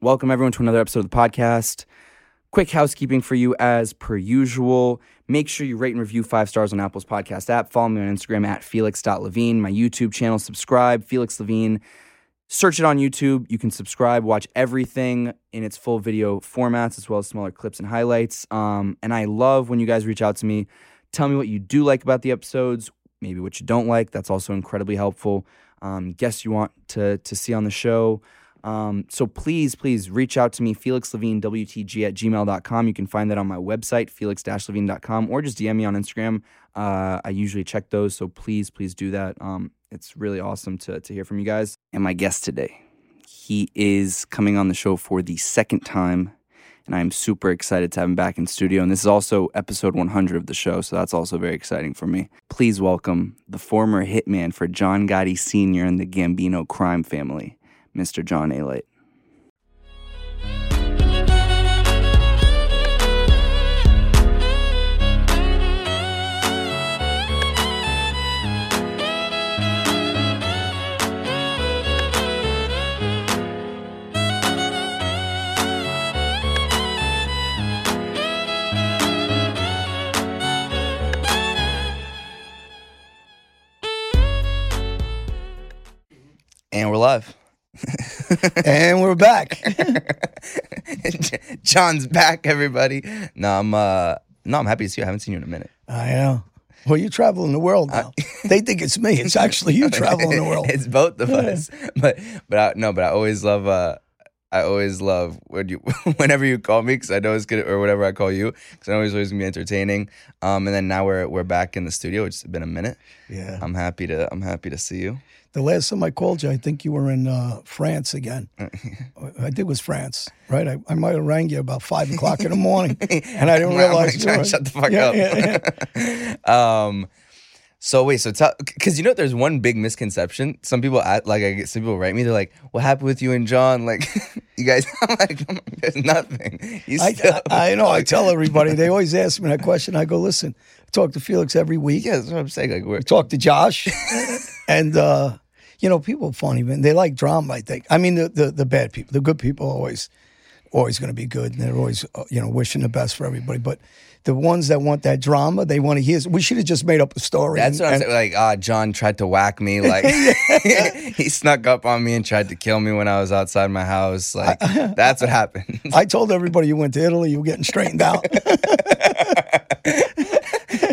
Welcome everyone to another episode of the podcast. Quick housekeeping for you as per usual. Make sure you rate and review five stars on Apple's podcast app. Follow me on Instagram at felix.levine, my YouTube channel. Subscribe, Felix Levine. Search it on YouTube. You can subscribe, watch everything in its full video formats, as well as smaller clips and highlights. Um, and I love when you guys reach out to me. Tell me what you do like about the episodes, maybe what you don't like. That's also incredibly helpful. Um, guests you want to, to see on the show. Um, so please, please reach out to me, felixlevinewtg at gmail.com. You can find that on my website, felix-levine.com, or just DM me on Instagram. Uh, I usually check those, so please, please do that. Um, it's really awesome to, to hear from you guys. And my guest today, he is coming on the show for the second time, and I'm super excited to have him back in studio. And this is also episode 100 of the show, so that's also very exciting for me. Please welcome the former hitman for John Gotti Sr. and the Gambino crime family. Mr. John Alite. And we're live. and we're back. John's back, everybody. No, I'm uh no, I'm happy to see you. I haven't seen you in a minute. I know. Well, you're traveling the world now. they think it's me. It's actually you traveling the world. it's both of us. But but I, no, but I always love uh I always love when you whenever you call me because I know it's good or whatever I call you because I know it's always gonna be entertaining. Um, and then now we're we're back in the studio. It's been a minute. Yeah. I'm happy to I'm happy to see you. The last time I called you, I think you were in uh, France again. I think it was France, right? I, I might have rang you about five o'clock in the morning, and I didn't I'm realize you trying were. to shut the fuck Yeah, up. yeah, yeah. um, so wait, so tell because you know there's one big misconception. Some people act like I get some people write me. They're like, "What happened with you and John?" Like, you guys, I'm like, "There's nothing." You I, still, I, I know. I tell everybody. They always ask me that question. I go, listen. I talk to Felix every week. yeah, that's what I'm saying. Like, we're talk to Josh, and uh, you know, people are funny, man. They like drama. I think. I mean, the the, the bad people, the good people, are always always going to be good, and they're always uh, you know wishing the best for everybody. But the ones that want that drama, they want to hear. We should have just made up a story. That's and- what I'm saying. Like, ah, John tried to whack me. Like, he snuck up on me and tried to kill me when I was outside my house. Like, that's what happened. I told everybody you went to Italy, you were getting straightened out.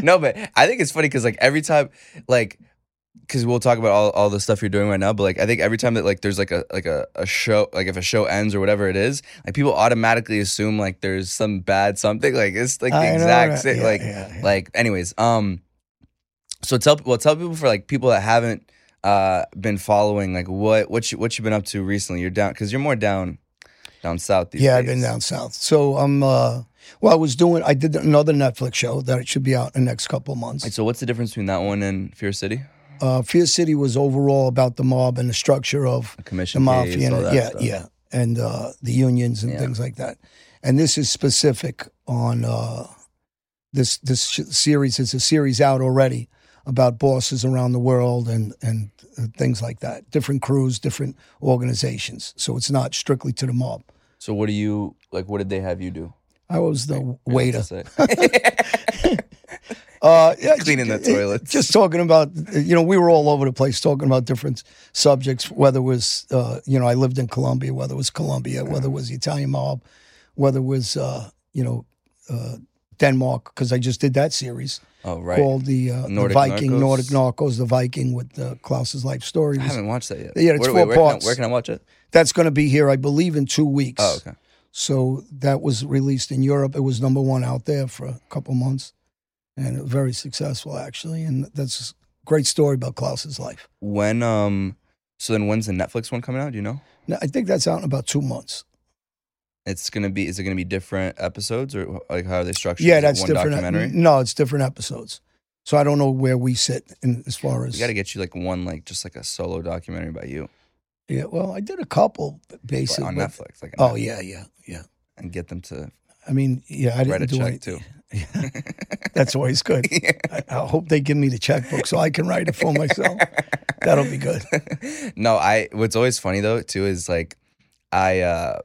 No, but I think it's funny because like every time, like, because we'll talk about all, all the stuff you're doing right now, but like I think every time that like there's like a like a, a show like if a show ends or whatever it is, like people automatically assume like there's some bad something. Like it's like the I know exact same. Yeah, like yeah, yeah. like anyways. Um, so tell well tell people for like people that haven't uh been following like what what you what you've been up to recently. You're down because you're more down down south these yeah, days. I've been down south. So I'm. Uh, well, I was doing. I did another Netflix show that it should be out in the next couple of months. Like, so what's the difference between that one and Fear City? uh, Fear City was overall about the mob and the structure of commission the case, mafia, all and, that yeah, yeah, and uh, the unions and Yeah. things like that. And this is specific on uh, this this sh- series. It's a series out already about bosses around the world and and uh, things like that. Different crews, different organizations. So it's not strictly to the mob. So what do you like? What did they have you do? I was the You're waiter. not to say. Uh, yeah, Cleaning the j- toilets. Just talking about, you know, we were all over the place talking about different subjects. Whether it was, uh, you know, I lived in Colombia. Whether it was Colombia, whether it was the Italian mob, whether it was, uh, you know, uh, Denmark, because I just did that series oh right. called the, uh, the Nordic Viking, Narcos? Nordic Narcos, the Viking with uh, Klaus's life story. I haven't watched that yet. Yeah, it's where, four where, Can I, parts. where can I watch it? That's going to be here, I believe, in two weeks. Oh, okay. So that was released in Europe. It was number one out there for a couple months, and very successful actually. And that's a great story about Klaus's life. When um, so then when's the Netflix one coming out? Do you know? Now, I think that's out in about two months. It's gonna be. Is it gonna be different episodes or like how are they structured? Yeah, that's one different. uh, Documentary. No, it's different episodes. So I don't know where we sit in as far as. We got to get you like one, like just like a solo documentary about you yeah, well, I did a couple basically. on Netflix. Like, Oh yeah, yeah, yeah. and get them to I mean, yeah, I write a didn't do check anything. too. That's always good. I, I hope they give me the checkbook so I can write it for myself. That'll be good. no, I. What's always funny though too is like, I. uh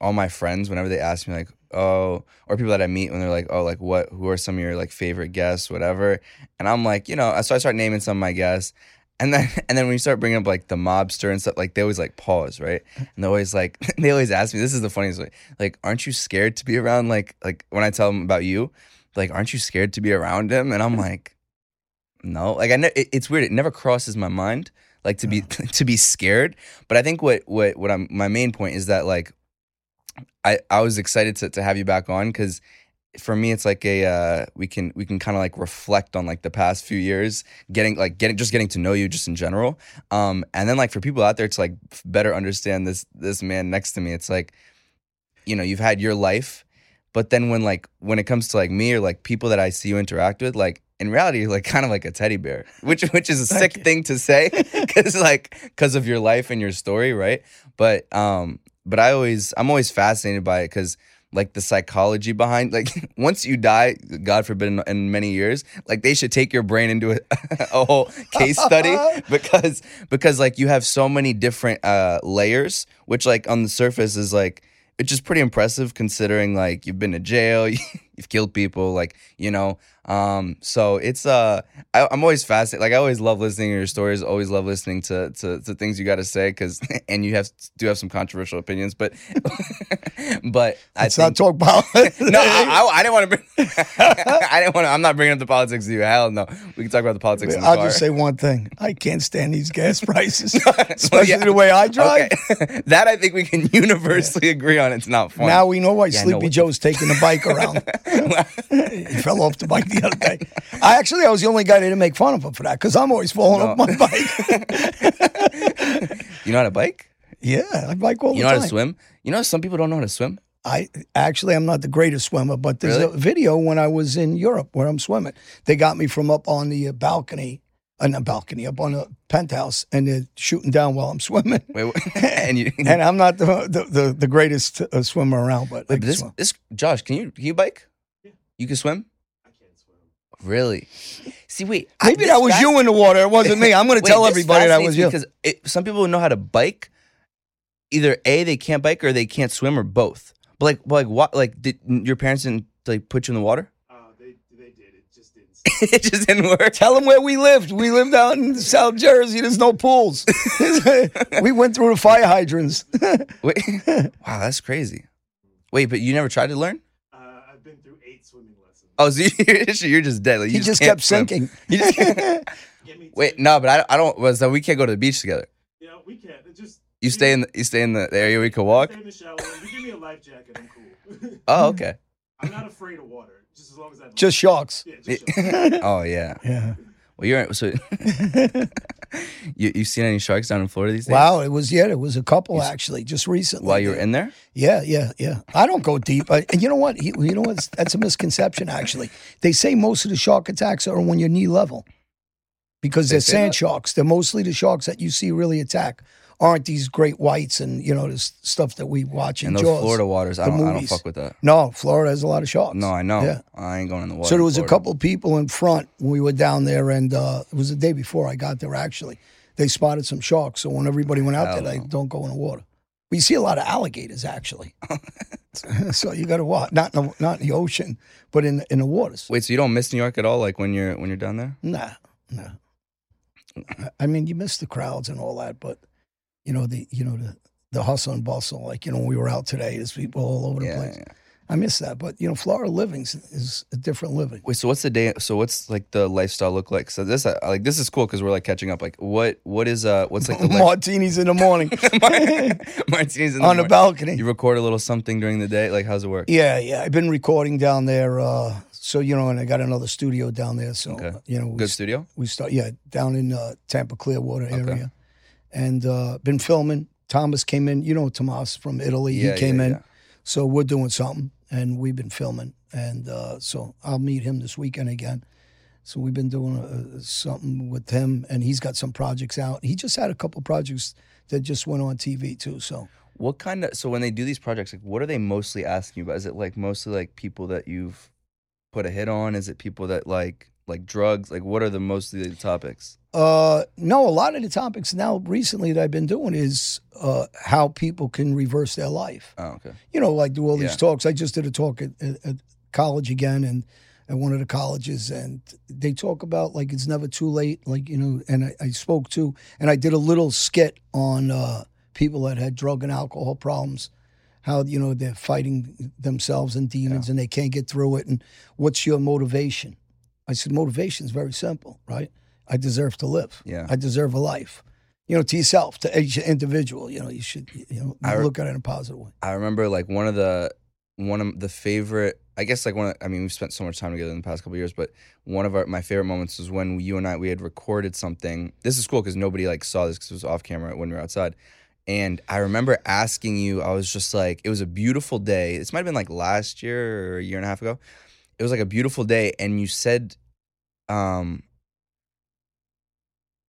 all my friends whenever they ask me like, oh, or people that I meet when they're like, oh, like what? Who are some of your like favorite guests, whatever? And I'm like, you know, so I start naming some of my guests. And then, and then when you start bringing up like the mobster and stuff, like they always like pause, right? And they always like, they always ask me. This is the funniest way. Like, aren't you scared to be around? Like, like when I tell them about you, like, aren't you scared to be around him? And I'm like, no. Like, I ne- it, it's weird. It never crosses my mind like to be to be scared. But I think what what what I'm my main point is that like I I was excited to to have you back on because for me it's like a uh, we can we can kind of like reflect on like the past few years getting like getting just getting to know you just in general um and then like for people out there to like better understand this this man next to me it's like you know you've had your life but then when like when it comes to like me or like people that I see you interact with like in reality you're like kind of like a teddy bear which which is a sick you. thing to say because like because of your life and your story right but um but I always I'm always fascinated by it because like the psychology behind like once you die god forbid in, in many years like they should take your brain into a, a whole case study because because like you have so many different uh layers which like on the surface is like it's just pretty impressive considering like you've been to jail you've killed people like you know um so it's uh I, i'm always fascinated like i always love listening to your stories always love listening to to, to things you got to say because and you have do have some controversial opinions but but i Let's not talk politics. no, I, I, I didn't want to bring. I didn't want to. I'm not bringing up the politics to you. Hell no. We can talk about the politics in the I'll car. just say one thing. I can't stand these gas prices, especially yeah. the way I drive. Okay. that I think we can universally agree on. It's not fun. Now we know why Yeah, Sleepy the- Joe's taking the bike around. he fell off the bike the other day. I actually I was the only guy that didn't make fun of him for that because I'm always falling No. off my bike. you know how to bike? yeah, I bike all You the know how to swim? You know some people don't know how to swim? I actually I'm not the greatest swimmer, but there's Really? a video when I was in Europe where I'm swimming. They got me from up on the uh, balcony, uh, not balcony, up on a penthouse, and they're shooting down while I'm swimming. Wait, wait and you And I'm not the the, the, the greatest uh, swimmer around, but Wait, but this swim. this Josh, can you can you bike? You can swim? I can't swim. Really? See, wait. Maybe this that was you in the water. It wasn't me. I'm going to tell everybody that was you. Because it, some people know how to bike. Either a they can't bike or they can't swim or both. But like, but like what? Like, did your parents didn't like put you in the water? Uh, they they did. It just didn't. it just didn't work. Tell them where we lived. We lived out in South Jersey. There's no pools. we went through the fire hydrants. Wait, wow, that's crazy. Wait, but you never tried to learn? Uh, I've been through eight swimming lessons. Oh, so you're, you're just dead. Like, you he just can't kept swim. sinking. You just Get me. wait, no, but I, I don't. Was so we can't go to the beach together. Yeah, we can't. It just You stay in the, you stay in the area we could walk. Stay in the shower. You give me a life jacket. I'm cool. Oh, okay. I'm not afraid of water. Just as long as I. Just sharks. Yeah. Just sharks. Oh yeah. Yeah. Well, you're so. you you seen any sharks down in Florida these days? Wow. It was, yeah, it was a couple actually just recently. While you were in there? Yeah, yeah, yeah. I don't go deep. I, and you know what? He- You know what? That's a misconception, actually. They say most of the shark attacks are when you're knee level because They they're sand that? sharks. They're mostly the sharks that you see really attack. Aren't these great whites and, you know, this stuff that we watch in those Jaws. Florida waters, I don't, I don't fuck with that. No, Florida has a lot of sharks. No, I know. Yeah. I ain't going in the water. So there was a couple people in front when we were down there, and uh, it was the day before I got there. Actually, they spotted some sharks. So when everybody went out Hell there, they no. don't go in the water. We see a lot of alligators actually. so you got to watch, not in the, not in the ocean, but in in the waters. Wait, so you don't miss New York at all? Like when you're when you're down there? Nah, nah. I mean, you miss the crowds and all that, but you know the you know the the hustle and bustle. Like you know, when we were out today. There's people all over the Yeah, place. yeah. I miss that, but you know, Florida living is, a different living. Wait, so what's the day? So what's like the lifestyle look like? So this, uh, like, this is cool because we're like catching up. Like, what, what is, uh, what's like the life- Martinis in the morning martinis in the on the balcony. You record a little something during the day. Like, how's it work? Yeah, yeah. I've been recording down there. Uh, so you know, and I got another studio down there. So Okay. you know, we, Good studio. we start yeah down in uh, Tampa Clearwater Okay. area, and uh, been filming. Thomas came in. You know, Tomas from Italy. Yeah, he came yeah, in. yeah. So we're doing something, and we've been filming. And uh, so I'll meet him this weekend again. So we've been doing uh, something with him, and he's got some projects out. He just had a couple projects that just went on TV too. So What kind of? So when they do these projects, like, what are they mostly asking you about? Is it like mostly like people that you've put a hit on? Is it people that like like drugs? Like, what are the most of the topics? Uh, no, a lot of the topics now recently that I've been doing is uh, how people can reverse their life. Oh, okay. You know, like do all these Yeah. talks. I just did a talk at, at, at college again, and at one of the colleges, and they talk about like it's never too late. Like you know, and I, I spoke to, and I did a little skit on uh, people that had drug and alcohol problems. How you know they're fighting themselves and demons, and they can't get through it. And what's your motivation? I said motivation is very simple, right? I deserve to live. Yeah. I deserve a life. You know, to yourself, to each individual. You know, you should you know I- look at it in a positive way. I remember like one of the one of the favorite. I guess like one. Of, I mean, we've spent so much time together in the past couple of years, but one of our my favorite moments was when you and I we had recorded something. This is cool because nobody like saw this because it was off camera when we were outside. And I remember asking you. I was just like, it was a beautiful day. This might have been like last year or a year and a half ago. It was like a beautiful day, and you said, um,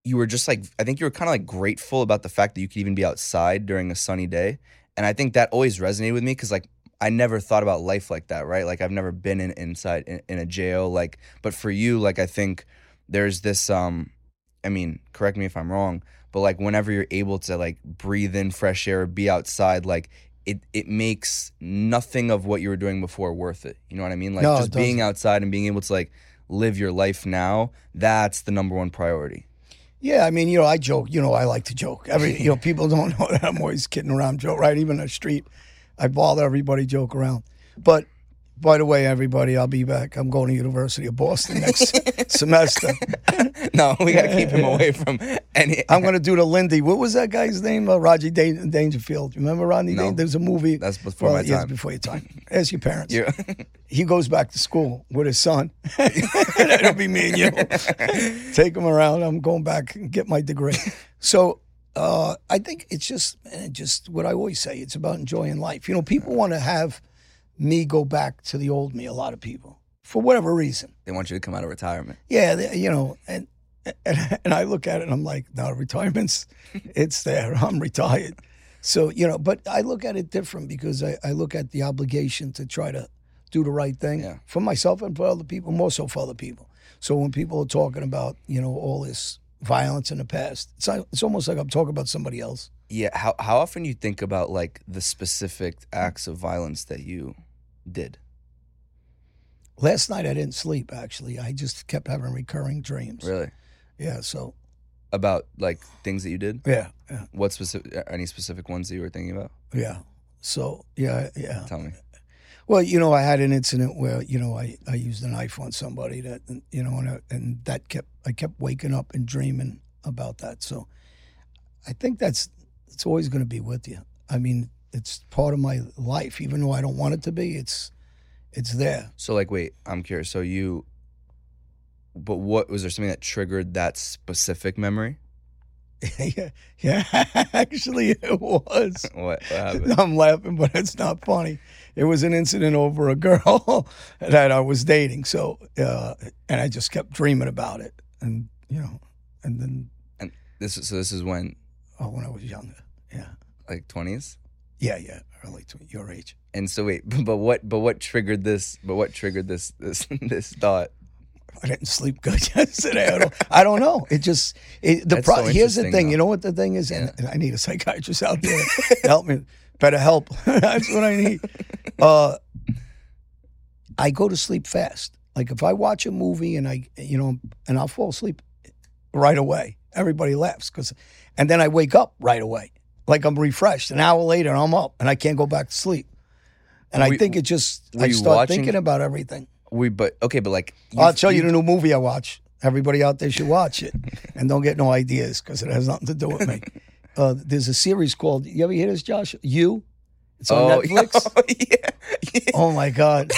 you were just like I think you were kind of like grateful about the fact that you could even be outside during a sunny day. And I think that always resonated with me because like I never thought about life like that, right? Like I've never been in inside in, in a jail, like but for you, like I think there's this um I mean, correct me if I'm wrong, but like whenever you're able to like breathe in fresh air, be outside, like it it makes nothing of what you were doing before worth it. You know what I mean? Like No, just being outside and being able to like live your life now, that's the number one priority. Yeah, I mean, you know, I joke. You know, I like to joke. Every, you know, people don't know that I'm always kidding around, joke. Right, even on the street, I bother everybody, joke around. But by the way, everybody, I'll be back. I'm going to University of Boston next semester. no, we got to keep him away from any. I'm going to do the Lindy. What was that guy's name? Uh, Roger Dan- Dangerfield. Remember Rodney? No. Dan- There's a movie. That's before well, my time. before your time. Ask your parents. You- he goes back to school with his son. That'll be me and you. Take him around. I'm going back and get my degree. So uh, I think it's just, just what I always say. It's about enjoying life. You know, people want to have me go back to the old me. A lot of people, for whatever reason. they want you to come out of retirement. Yeah, they- you know, and, and and I look at it and I'm like, no, retirement's it's there. I'm retired. So, you know, but I look at it different because I, I look at the obligation to try to do the right thing Yeah. for myself and for other people, more so for other people. So when people are talking about, you know, all this violence in the past, it's like, it's almost like I'm talking about somebody else. Yeah. How how often you think about like the specific acts of violence that you did? Last night I didn't sleep actually. I just kept having recurring dreams. Really? Yeah, so About like things that you did? yeah, yeah, What specific? Any specific ones that you were thinking about? yeah. So yeah, yeah. Tell me. Well, you know, I had an incident where you know I, I used a knife on somebody that you know, and, I, and that kept I kept waking up and dreaming about that. So I think that's it's always going to be with you. I mean, it's part of my life, even though I don't want it to be. It's it's there. So like, wait, I'm curious. So you, but what was there something that triggered that specific memory? yeah, yeah. Actually, it was. What, what happened? I'm laughing, but it's not funny. It was an incident over a girl that I was dating. So, uh, and I just kept dreaming about it, and you know, and then and This is so. This is when oh, when I was younger, yeah, like 20s. yeah, yeah, early to your age. And so wait, but what? But what triggered this? But what triggered this? This this thought? I didn't sleep good yesterday. I don't, I don't know. It just it, the pro- so here's the thing. though. You know what the thing is, and, and I need a psychiatrist out there to help me. Better help. That's what I need. Uh, I go to sleep fast. Like if I watch a movie and I, you know, and I'll fall asleep right away. Everybody laughs because, and then I wake up right away, like I'm refreshed. An hour later, I'm up and I can't go back to sleep. And Were I think it just I start watching- thinking about everything. We but okay, but like I'll tell you the new movie I watch. Everybody out there should watch it, and don't get no ideas because it has nothing to do with me. Uh, there's a series called. You ever hear this, Josh? You. It's on oh, Netflix. Oh, yeah. Oh my god.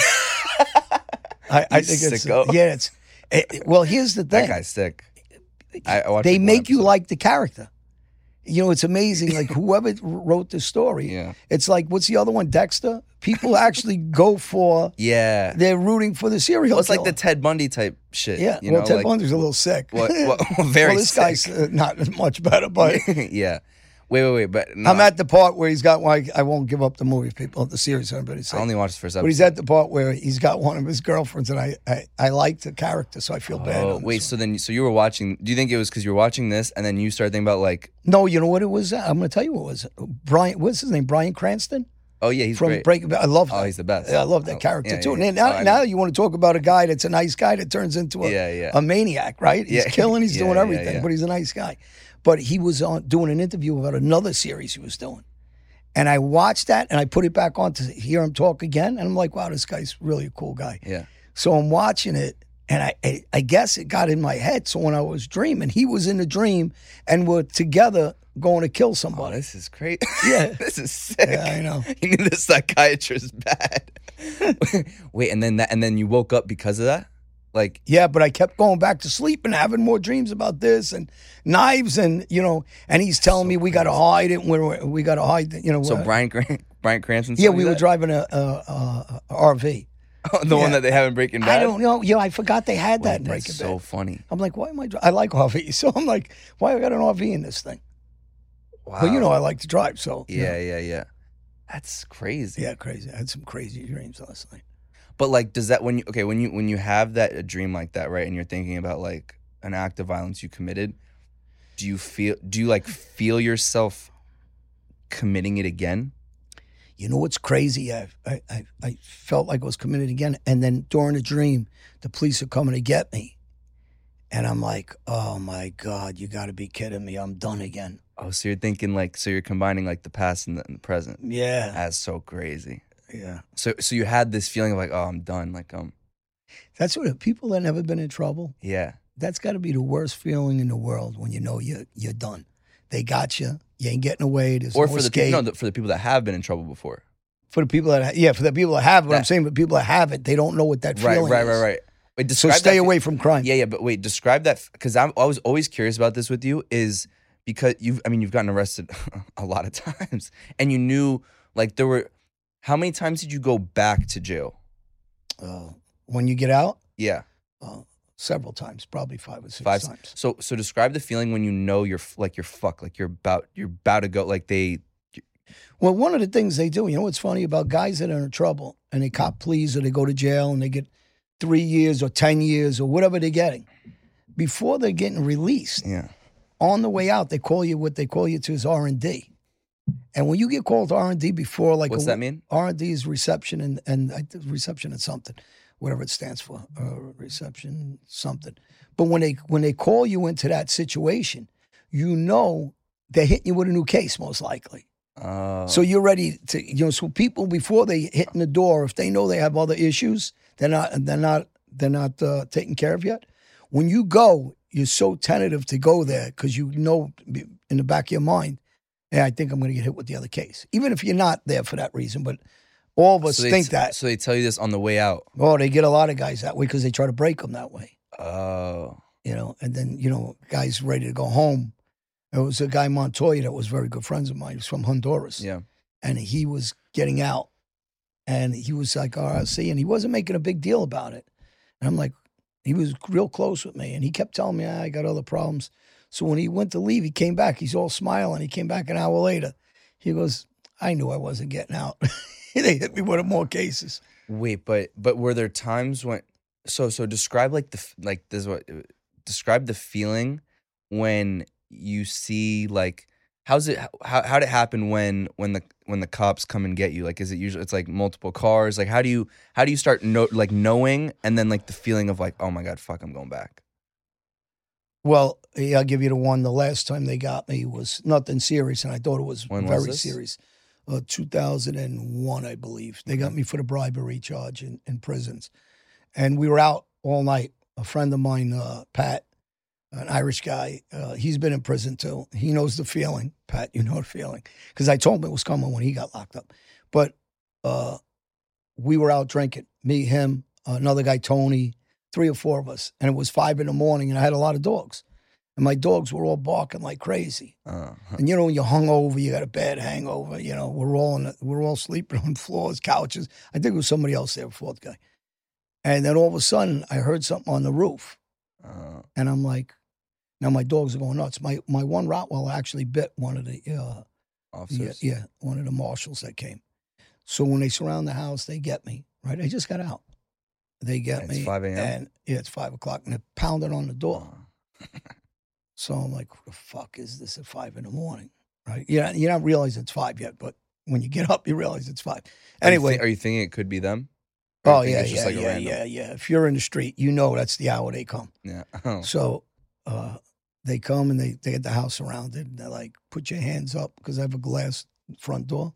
I, I think it's sicko. yeah. It's it, well. Here's the thing. That guy's sick. I, I watched They make you like the character. You know, it's amazing. Like whoever wrote the story, Yeah. it's like what's the other one, Dexter? People actually go for. Yeah. They're rooting for the serial. Well, it's like the. Ted Bundy type shit. yeah. You well, know, Ted like, Bundy's a little sick. What, what, very well, this sick. guy's uh, not much better, but yeah. Wait, wait, wait. But no, I'm at the part where he's got. Why I won't give up the movie, people. The series, everybody I only watched the first But he's at the part where he's got one of his girlfriends, and I I, I like the character, so I feel bad. Oh, on wait. So then, so you were watching? Do you think it was because you were watching this, and then you started thinking about like, no, you know what it was? I'm going to tell you what it was. Bryan, what's his name? Bryan Cranston oh yeah, he's from great. Breaking Bad. I love. Oh, that. he's the best. Yeah, I love that Oh, character yeah, too. yeah, And now, Oh, now you want to talk about a guy that's a nice guy that turns into a, Yeah, yeah. a maniac, right? He's Yeah. killing, he's Yeah, doing yeah, everything, yeah. but he's a nice guy. But he was on doing an interview about another series he was doing. And I watched that and I put it back on to hear him talk again. And I'm like, wow, this guy's really a cool guy. Yeah. So I'm watching it, and I, I I guess it got in my head. So when I was dreaming, he was in the dream, and we're together going to kill Oh, somebody. this is great. Yeah. this is sick. Yeah, I know. He knew the psychiatrist bad. wait, and then that, and then you woke up because of that. Like, Yeah, but I kept going back to sleep and having more dreams about this and knives and you know. And he's telling me we got to hide it. We're, we got to hide. it, You know. so uh, Bryan Cran- Bryan Cranston. Yeah, we you were driving a, a, a, RV. the one that they have in Breaking Bad. I don't know. Yeah, I forgot they had that in that's so Bad. funny. I'm like, why am I? dri- I like RVs, so I'm like, why I got an RV in this thing? Wow. Well, you know, I like to drive, so you know. Yeah, yeah, yeah. That's crazy. yeah, crazy. I had some crazy dreams last night. But like, does that when you okay when you when you have that a dream like that, right? And you're thinking about like an act of violence you committed, do you feel do you like feel yourself committing it again? You know what's crazy? I, I, I, I felt like I was committed again. And then during the dream, the police are coming to get me. And I'm like, oh my God, you got to be kidding me. I'm done again. Oh, so you're thinking like so you're combining like the past and the, and the present. Yeah. That's so crazy. Yeah. So so you had this feeling of like, oh, I'm done. Like um, That's what people that never been in trouble, yeah, that's got to be the worst feeling in the world when you know you're, you're done. They got you. You ain't getting away. There's or no for the escape. people no, for the people that have been in trouble before. for the people that, yeah, for the people that have. What I'm saying, but people that have it, they don't know what that Right, feeling right, is. right, right. Wait, So stay away from crime. Yeah, yeah, but wait, describe that because I was always curious about this with you is because you've I mean you've gotten arrested a lot of times and you knew like there were how many times did you go back to jail? Uh, when you get out, Yeah, uh, several times, probably five or six five. times. So so describe the feeling when you know you're f- like you're fucked, like you're about you're about to go like they Well, one of the things they do, you know what's funny about guys that are in trouble and they cop pleas or they go to jail and they get three years or 10 years or whatever they're getting, before they're getting released, yeah on the way out, they call you what they call you to is R&D. And when you get called R&D before, like What's a- that mean? R&D is reception and, and think reception and something, whatever it stands for, uh, reception something. But when they when they call you into that situation, you know they're hitting you with a new case most likely. Oh, So you're ready to, you know. So people before they hit in the door, if they know they have other issues, they're not, they're not, they're not uh, taken care of yet. When you go, you're so tentative to go there because you know in the back of your mind, yeah, I think I'm going to get hit with the other case, even if you're not there for that reason. But all of us so think t- that. So they tell you this on the way out. Oh, they get a lot of guys that way because they try to break them that way, Oh, you know. And then you know, guys ready to go home. There was a guy Montoya that was very good friends of mine. He was from Honduras. yeah. and he was getting out and he was like RLC and he wasn't making a big deal about it. And I'm like, he was real close with me and he kept telling me, "Ah, I got other problems. So when he went to leave, he came back. He's all smiling. He came back an hour later. He goes, I knew I wasn't getting out. they hit me with more cases. Wait, but but were there times when so so describe like the like this is what uh, describe the feeling when you see like how's it how how'd it happen when when the when the cops come and get you like is it usually it's like multiple cars like how do you how do you start no, like knowing and then like the feeling of like oh my god fuck I'm going back Well, yeah, I'll give you the one. The last time they got me was nothing serious, and I thought it was When very this? serious. Uh, 2001, I believe. They got me for the bribery charge in, in prisons. And we were out all night. A friend of mine, uh, Pat, an Irish guy, uh, he's been in prison too. He knows the feeling. Pat, you know the feeling. Because I told him it was coming when he got locked up. But uh, we were out drinking. Me, him, another guy, Tony, three or four of us. And it was five in the morning, and I had a lot of dogs. And my dogs were all barking like crazy. uh, And you know, when you're hungover, you got a bad hangover. You know, we're all in the, we're all sleeping on floors, couches. I think it was somebody else there, fourth guy. And then all of a sudden, I heard something on the roof, uh, and I'm like, Now my dogs are going nuts. My my one Rottweiler actually bit one of the uh, yeah, Officers. yeah one of the marshals that came. So when they surround the house, they get me. Right, I just got out. They get It's me. 5 a.m.? And yeah, it's five o'clock, and they're pounding on the door. Oh. So I'm like, what the fuck is this at five in the morning? Right? You don't, you don't realize it's five yet, but when you get up, you realize it's five. Are you Anyway, are you thinking it could be them? Or oh yeah, it's just yeah, like yeah, yeah, yeah. If you're in the street, you know that's the hour they come. Yeah. Oh. So uh, they come and they, they get the house surrounded. And they're like, put your hands up because I have a glass front door.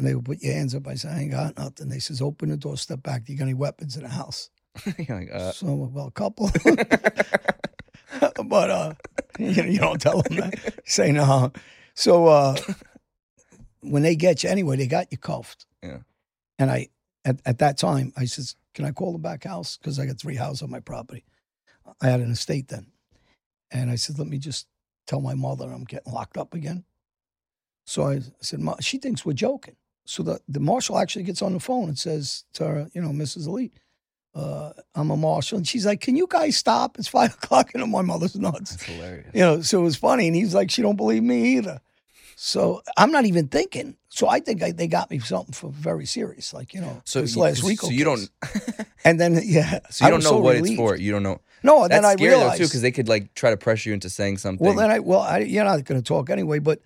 And they will put your hands up. I say, I ain't got nothing. They says, open the door, step back. Do you got any weapons in the house? You're like, uh, so, well, a couple. but uh, you, know, you don't tell them that. You say no. So uh, when they get you, anyway, they got you cuffed. Yeah. And I, at, at that time, I says, can I call the back house? Because I got three houses on my property. I had an estate then. And I said, let me just tell my mother I'm getting locked up again. So I said, Ma, she thinks we're joking. So the, the marshal actually gets on the phone and says to her, you know, Mrs. Alite, uh, I'm a marshal. And she's like, can you guys stop? It's five o'clock and my mother's nuts. that's hilarious. You know, so it was funny. And he's like, she don't believe me either. So I'm not even thinking. So I think I, they got me something for very serious, like, you know, So this you, last so week. you don't. And then, yeah. So you I don't know so what it's for. You don't know. No, and That's then I scary though too, because they could like try to pressure you into saying something. Well, then I well, I, you're not going to talk anyway, but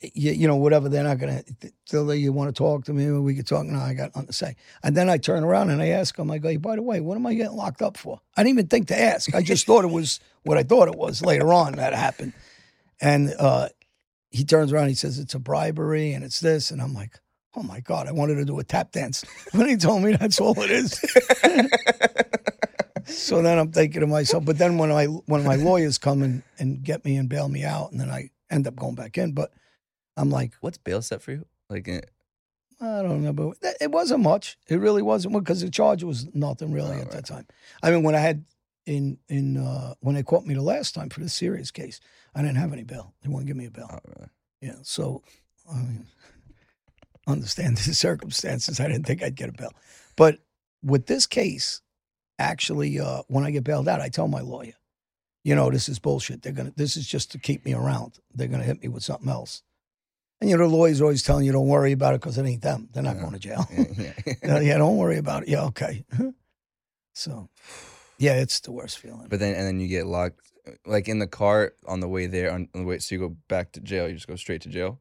you, you know whatever they're not going to. Till you want to talk to me, we could talk. No, I got nothing to say. And then I turn around and I ask them. I go, by the way, what am I getting locked up for? I didn't even think to ask. I just thought it was what I thought it was. Later on, that happened, and uh, he turns around. He says it's a bribery and it's this, and I'm like. Oh my God! I wanted to do a tap dance when he told me that's all it is. so then I'm thinking to myself, but then when I when my lawyers come and, and get me and bail me out, and then I end up going back in, but I'm like, What's bail set for you? Like, eh, I don't know, but it- it wasn't much. It really wasn't because the charge was nothing really at that time. I mean, when I had in in uh, when they caught me the last time for the serious case, I didn't have any bail. They wouldn't give me a bail. oh, really? Yeah, so I mean, understand the circumstances. I didn't think I'd get a bail, but with this case, actually, uh, when I get bailed out, I tell my lawyer, you know, this is bullshit. They're gonna. This is just to keep me around. They're gonna hit me with something else. And you know, the lawyer's always telling you, don't worry about it because it ain't them. They're not Yeah. going to jail. Yeah, yeah. don't worry about it. Yeah, okay. so, yeah, it's the worst feeling. But then and then you get locked, like in the car on the way there. On, on the way, so you go back to jail. You just go straight to jail,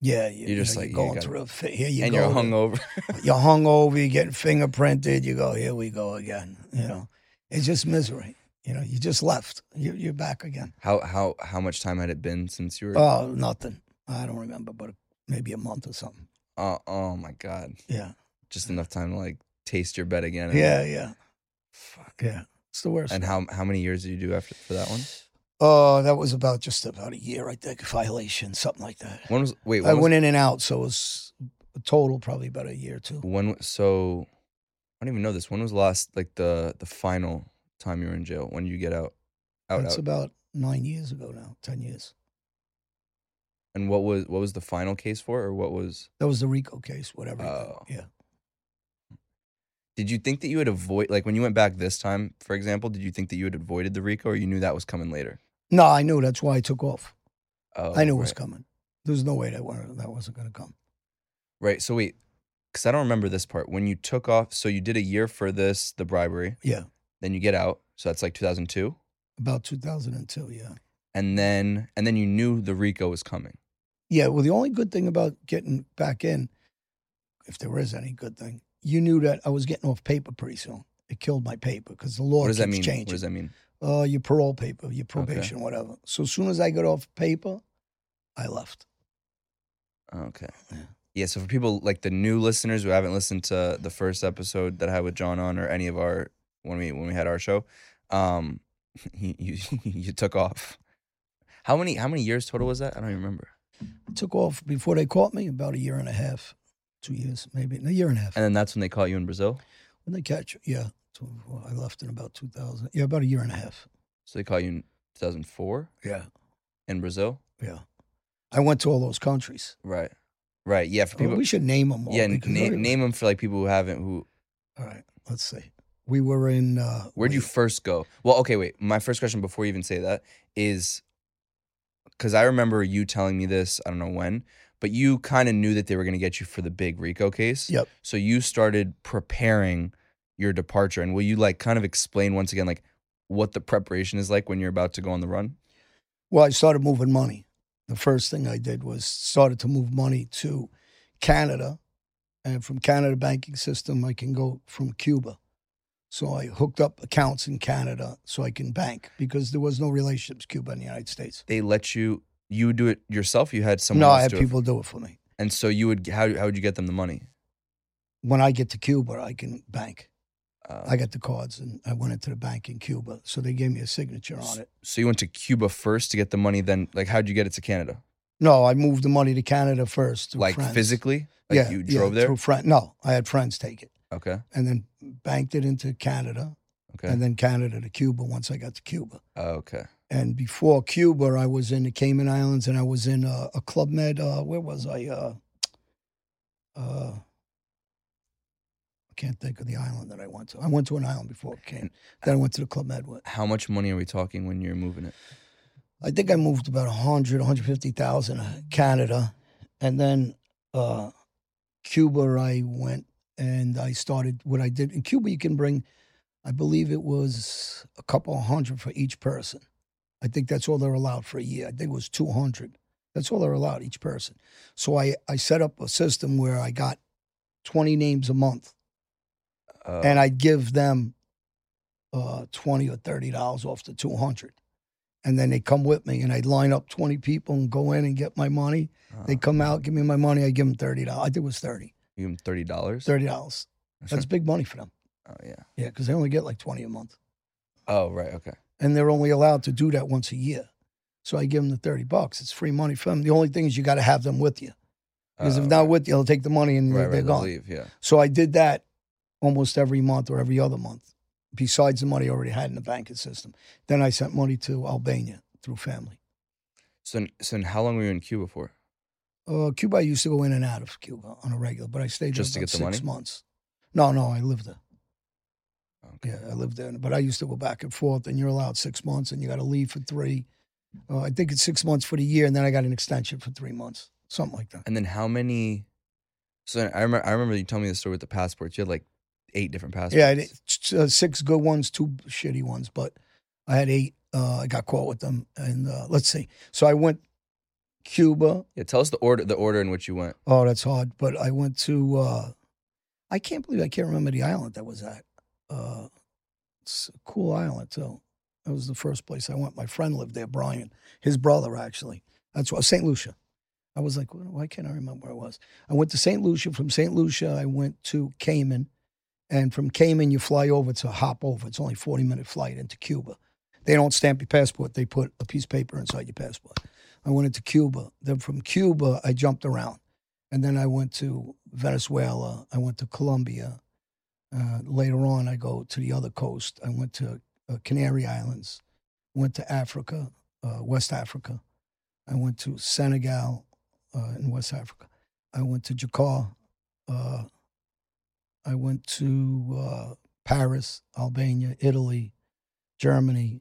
yeah, you, You're just know, like, you're you going gotta- through a fi- here you and go. you're hungover. you're hungover, you're getting fingerprinted, you go, here we go again. You know, it's just misery. You know, you just left. You, you're back again. how how how much time had it been since you were? Oh, nothing. I don't remember, but maybe a month or something. oh, oh my god! Yeah. Just enough time to like taste your bed again. Yeah, yeah, Fuck. yeah. It's the worst. And how how many years did you do after for that one? Oh, that was about just about a year, I think, violation, something like that. When was wait? I was, went in and out, so it was a total probably about a year or two. when so I don't even know this. When was the last like the the final time you were in jail? When did you get out? Out That's out. about nine years ago now, ten years. And what was what was the final case for, or what was? That was the RICO case, whatever. Oh. Yeah. Did you think that you would avoid like when you went back this time, for example? Did you think that you had avoided the RICO, or you knew that was coming later? No, I knew. That's why I took off. Oh, I knew it was coming. There's no way that that wasn't going to come. Right. So wait, because I don't remember this part. When you took off, so you did a year for this, the bribery. Yeah, Then you get out. So that's like 2002, about 2002. Yeah. and then and then you knew the RICO was coming. Yeah. Well, the only good thing about getting back in, if there is any good thing, you knew that I was getting off paper pretty soon. It killed my paper because the law what does keeps that mean? changing. What does that mean? uh, your parole paper, your probation, whatever. So as soon as I got off paper, I left. Okay. Yeah. Yeah. So for people like the new listeners who haven't listened to the first episode that I had with John on, or any of our when we when we had our show, um, you you, you took off. How many how many years total was that? I don't even remember. I took off before they caught me about a year and a half, two years, maybe a year and a half. And then that's when they caught you in Brazil. When they catch you, yeah. So I left in about 2000. Yeah, about a year and a half. So they caught you in 2004 Yeah, in Brazil. yeah. I went to all those countries. Right. Right. Yeah. For Well, people. we should name them all. yeah. Na- name them for like people who haven't. Who All right, let's see. We were in. Uh, Where'd you first go? Well, okay, wait. My first question before you even say that is because I remember you telling me this, I don't know when, but you kind of knew that they were going to get you for the big RICO case. Yep. So you started preparing your departure. And will you like kind of explain once again, like what the preparation is like when you're about to go on the run? Well, I started moving money. The first thing I did was started to move money to Canada, and from Canada banking system, I can go from Cuba. So I hooked up accounts in Canada so I can bank because there was no relationships Cuba and the United States. They let you, you would do it yourself? You had someone no, I had do people do it for me. And so you would, how, how would you get them the money? When I get to Cuba, I can bank. Uh, I got the cards and I went into the bank in Cuba. So they gave me a signature on it. so you went to Cuba first to get the money, then like how'd you get it to Canada? No, I moved the money to Canada first. like friends. physically? Like yeah, you yeah, drove there? Through friend. No, I had friends take it Okay. and then banked it into Canada Okay. and then Canada to Cuba once I got to Cuba. okay. And before Cuba, I was in the Cayman Islands and I was in a, a Club Med. Uh, where was I? Uh, uh, I can't think of the island that I went to. I went to an island before it came. Then I went to the Club Med with. How much money are we talking when you're moving it? I think I moved about 100, 150,000 to Canada. And then uh, Cuba, I went and I started what I did. In Cuba, you can bring, I believe it was a couple hundred for each person. I think that's all they're allowed for a year. I think it was 200. That's all they're allowed, each person. So I, I set up a system where I got 20 names a month Uh, and I'd give them uh, 20 or $30 off the 200. And then they come with me and I'd line up 20 people and go in and get my money. uh, They come out, give me my money. I give them $30. I think it was 30 you give them thirty dollars. $30. That's big money for them. Oh yeah. Yeah, because they only get like 20 a month. Oh right. Okay. And they're only allowed to do that once a year. So I give them the 30 bucks. It's free money for them. The only thing is you got to have them with you. Because Oh, if not right. with you, they'll take the money and right, they're right, they'll gone. leave. Yeah. So I did that almost every month or every other month, besides the money I already had in the banking system. Then I sent money to Albania through family. So so how long were you in Cuba for? Uh, Cuba, I used to go in and out of Cuba on a regular, but I stayed Just to there get the six money? months. No, no, I lived there. Okay. Yeah, I lived there. But I used to go back and forth, and you're allowed six months, and you got to leave for three. Uh, I think it's six months for the year, and then I got an extension for three months, something like that. And then how many? So I remember I remember you telling me the story with the passports. You had like eight different passports. Yeah, I did- uh, six good ones, two shitty ones, but I had eight. Uh, I got caught with them, and uh, let's see. So I went Cuba. Yeah. Tell us the order the order in which you went. Oh, that's hard. But I went to. Uh, I can't believe I can't remember the island that was at. Uh, it's a cool island too. That was the first place I went. My friend lived there, Brian, his brother actually. That's why St. Lucia. I was like, why can't I remember where I was? I went to St. Lucia. From St. Lucia, I went to Cayman, and from Cayman you fly over to hop over. It's only a forty minute flight into Cuba. They don't stamp your passport. They put a piece of paper inside your passport. I went into Cuba. Then from Cuba, I jumped around. And then I went to Venezuela. I went to Colombia. Uh, later on, I go to the other coast. I went to uh, Canary Islands. Went to Africa, uh, West Africa. I went to Senegal uh, in West Africa. I went to Jakarta. Uh, I went to uh, Paris, Albania, Italy, Germany,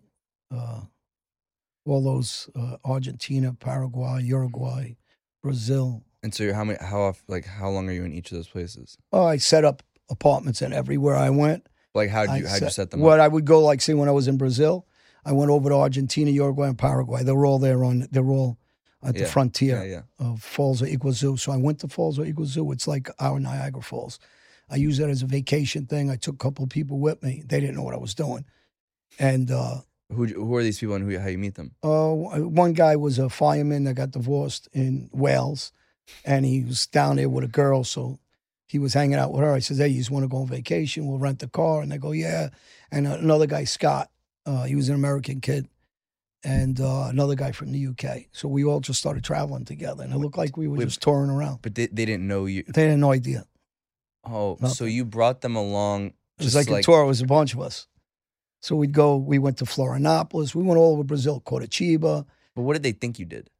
all those uh, Argentina, Paraguay, Uruguay, Brazil. And so you're how many how off like how long are you in each of those places? Oh, I set up apartments in everywhere I went. Like how I you how you set them what up? I would go like, say, when I was in Brazil, I went over to Argentina, Uruguay, and Paraguay. They were all there on. They were all at the frontier Yeah, yeah. of Falls of Iguazu. So I went to Falls of Iguazu. It's like our Niagara Falls. I used that as a vacation thing. I took a couple of people with me. They didn't know what I was doing, and uh, Who who are these people and who how you meet them? Uh, one guy was a fireman that got divorced in Wales, and he was down there with a girl. So he was hanging out with her. I says, "Hey, you just want to go on vacation? We'll rent the car." And they go, "Yeah." And another guy, Scott, uh, he was an American kid, and uh, another guy from the UK. So we all just started traveling together, and it looked like we were Wait. just touring around. But they, they didn't know you. They had no idea. Oh, so you brought them along It was just like, a tour. It was a bunch of us. So we'd go. We went to Florianopolis. We went all over Brazil, Curitiba. But what did they think you did?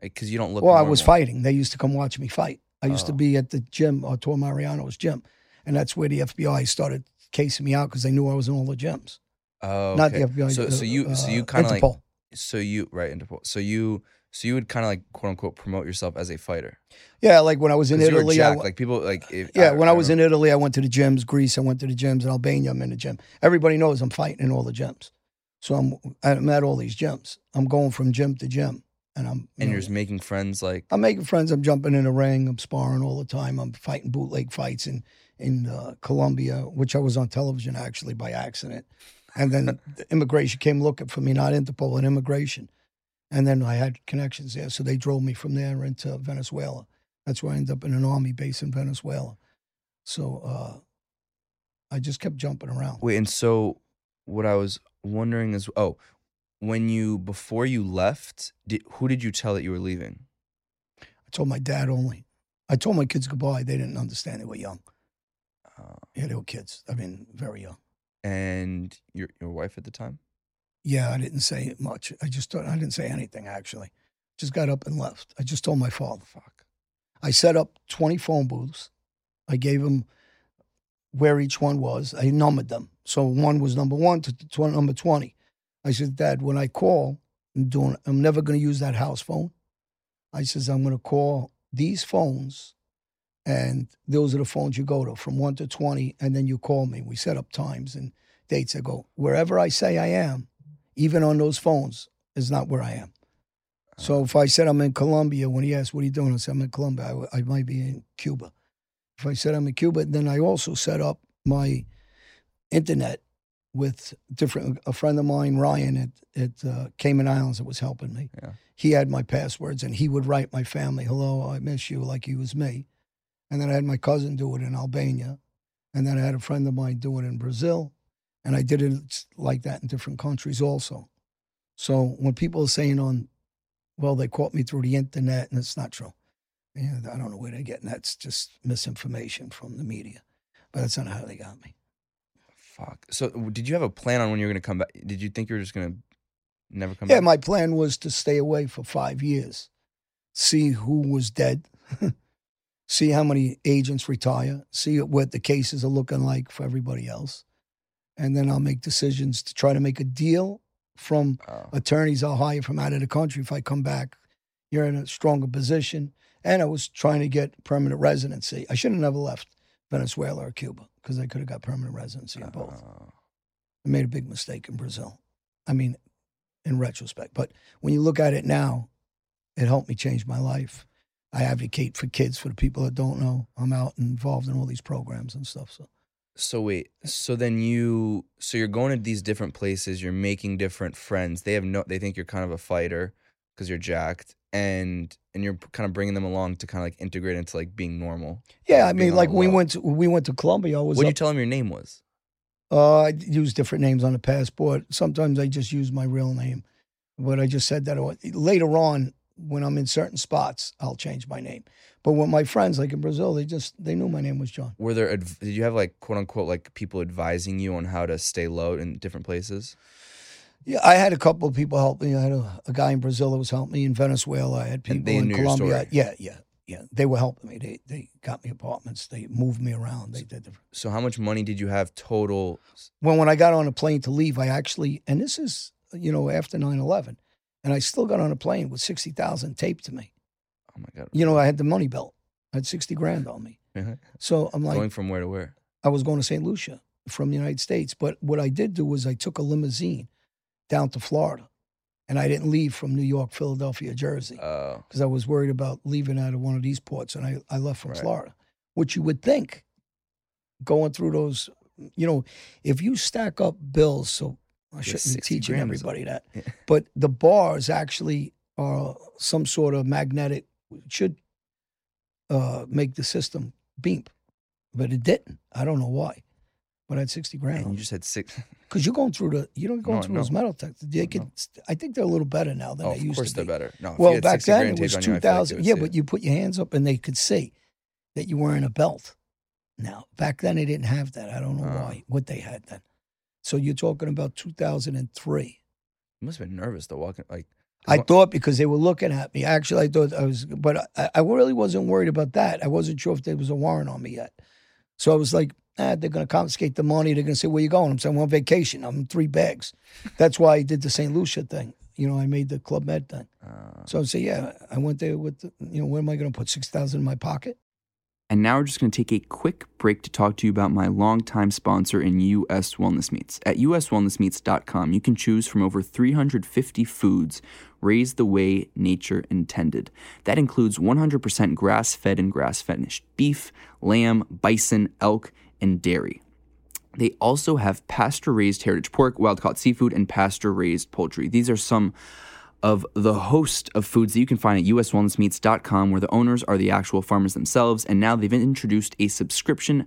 Because you don't look. Well, I was fighting. They used to come watch me fight. I used to Oh. be at the gym, Artur Mariano's gym, and that's where the FBI started casing me out because they knew I was in all the gyms. Oh, Not the okay. FBI. So, uh, so you, so you uh, kind of like, so you, right, Interpol. So you, so you would kind of like quote unquote promote yourself as a fighter. Yeah, like when I was in Italy. I, like people, like if, yeah, when I was in Italy, I went to the gyms. Greece, I went to the gyms. In Albania, I'm in the gym. Everybody knows I'm fighting in all the gyms. So I'm I'm at all these gyms. I'm going from gym to gym, and I'm and know, you're making friends, like I'm making friends. I'm jumping in a ring. I'm sparring all the time. I'm fighting bootleg fights in in uh, Colombia, which I was on television actually by accident. And then the immigration came looking for me, not Interpol, and immigration. And then I had connections there, so they drove me from there into Venezuela. That's where I ended up in an army base in Venezuela. So uh, I just kept jumping around. wait. And so what I was wondering is, oh, when you before you left, did, who did you tell that you were leaving? I told my dad only. I told my kids goodbye. They didn't understand. They were young. Uh, Yeah, they were kids. I mean, very young. and your your wife at the time. Yeah, I didn't say much. I just I didn't say anything actually. Just got up and left. I just told my father. Fuck. I set up 20 phone booths. I gave him where each one was. I numbered them. So one was number one to tw- number 20. I said, Dad, when I call, I'm, doing, I'm never going to use that house phone. I says, I'm going to call these phones, and those are the phones you go to from 1 to 20, and then you call me. We set up times and dates. I go, wherever I say I am, even on those phones, is not where I am. So if I said I'm in Colombia, when he asked, what are you doing? I said, I'm in Colombia. I might be in Cuba. If I said I'm in Cuba, then I also set up my internet with different, a friend of mine, Ryan at, at uh, Cayman Islands that was helping me. Yeah. He had my passwords and he would write my family, hello, I miss you, like he was me. And then I had my cousin do it in Albania. And then I had a friend of mine do it in Brazil. And I did it like that in different countries also. So when people are saying on well, they caught me through the internet, and it's not true. Yeah, I don't know where they're getting that. It's just misinformation from the media. But that's not how they got me. Fuck. So did you have a plan on when you were gonna come back? Did you think you were just gonna never come Yeah, back? Yeah, my plan was to stay away for five years, see who was dead, see how many agents retire, see what the cases are looking like for everybody else. And then I'll make decisions to try to make a deal from Oh. attorneys I'll hire from out of the country if I come back. You're in a stronger position. And I was trying to get permanent residency. I should have never left Venezuela or Cuba because I could have got permanent residency in both. Oh. I made a big mistake in Brazil. I mean, in retrospect. But when you look at it now, it helped me change my life. I advocate for kids, for the people that don't know. I'm out and involved in all these programs and stuff. So So wait, so then you, so you're going to these different places. You're making different friends. They have no, they think you're kind of a fighter because you're jacked, and and you're kind of bringing them along to kind of like integrate into like being normal. yeah, I mean, like we went to we went to Colombia. I What did you tell them your name was? Uh, I use different names on the passport. Sometimes I just use my real name, but I just said that later on when I'm in certain spots, I'll change my name. But with my friends, like in Brazil, they just they knew my name was John. Were there, adv- did you have like quote unquote like people advising you on how to stay low in different places? Yeah, I had a couple of people help me. I had a, a guy in Brazil that was helping me. In Venezuela, I had people in Colombia. Yeah, yeah, yeah. They were helping me. They they got me apartments. They moved me around. They did different. So how much money did you have total? When when I got on a plane to leave, I actually and this is you know after 9-11, and I still got on a plane with sixty thousand taped to me. Oh my god! you know, I had the money belt. I had 60 grand on me. Mhm. So I'm like, Going from where to where? I was going to St. Lucia from the United States. But what I did do was I took a limousine down to Florida. And I didn't leave from New York, Philadelphia, Jersey, Oh, because I was worried about leaving out of one of these ports. And I, I left from Right. Florida, which you would think going through those, you know, if you stack up bills, so I shouldn't be teaching grand is a- everybody that, Yeah. but the bars actually are some sort of magnetic, should uh, make the system beep, but it didn't. I don't know why, but I had 60 grand and you just had six. because you're going through the, you don't go No, through no. those metal techs. They could, no. I think they're a little better now than Oh, they used to be. of course they're better. No, Well, back then it was taped on you, I feel like 2000. yeah, but it. you put your hands up and they could see that you were wearing a belt. Now, back then they didn't have that. I don't know Oh. why, what they had then. So you're talking about 2003. you must have been nervous to walk in, like. I thought because they were looking at me. Actually, I thought I was, but I, I really wasn't worried about that. I wasn't sure if there was a warrant on me yet. So I was like, ah, they're going to confiscate the money. They're going to say, where you going? I'm saying, I'm on vacation. I'm in three bags. That's why I did the St. Lucia thing. You know, I made the Club Med thing. Uh, So I say, yeah, I went there with, the, you know, where am I going to put 6000 in my pocket? And now we're just going to take a quick break to talk to you about my longtime sponsor in US Wellness Meats. At uswellnessmeats.com, you can choose from over 350 foods raised the way nature intended. That includes 100% grass fed and grass finished beef, lamb, bison, elk, and dairy. They also have pasture raised heritage pork, wild caught seafood, and pasture raised poultry. These are some of the host of foods that you can find at uswellnessmeats.com, where the owners are the actual farmers themselves. And now they've introduced a subscription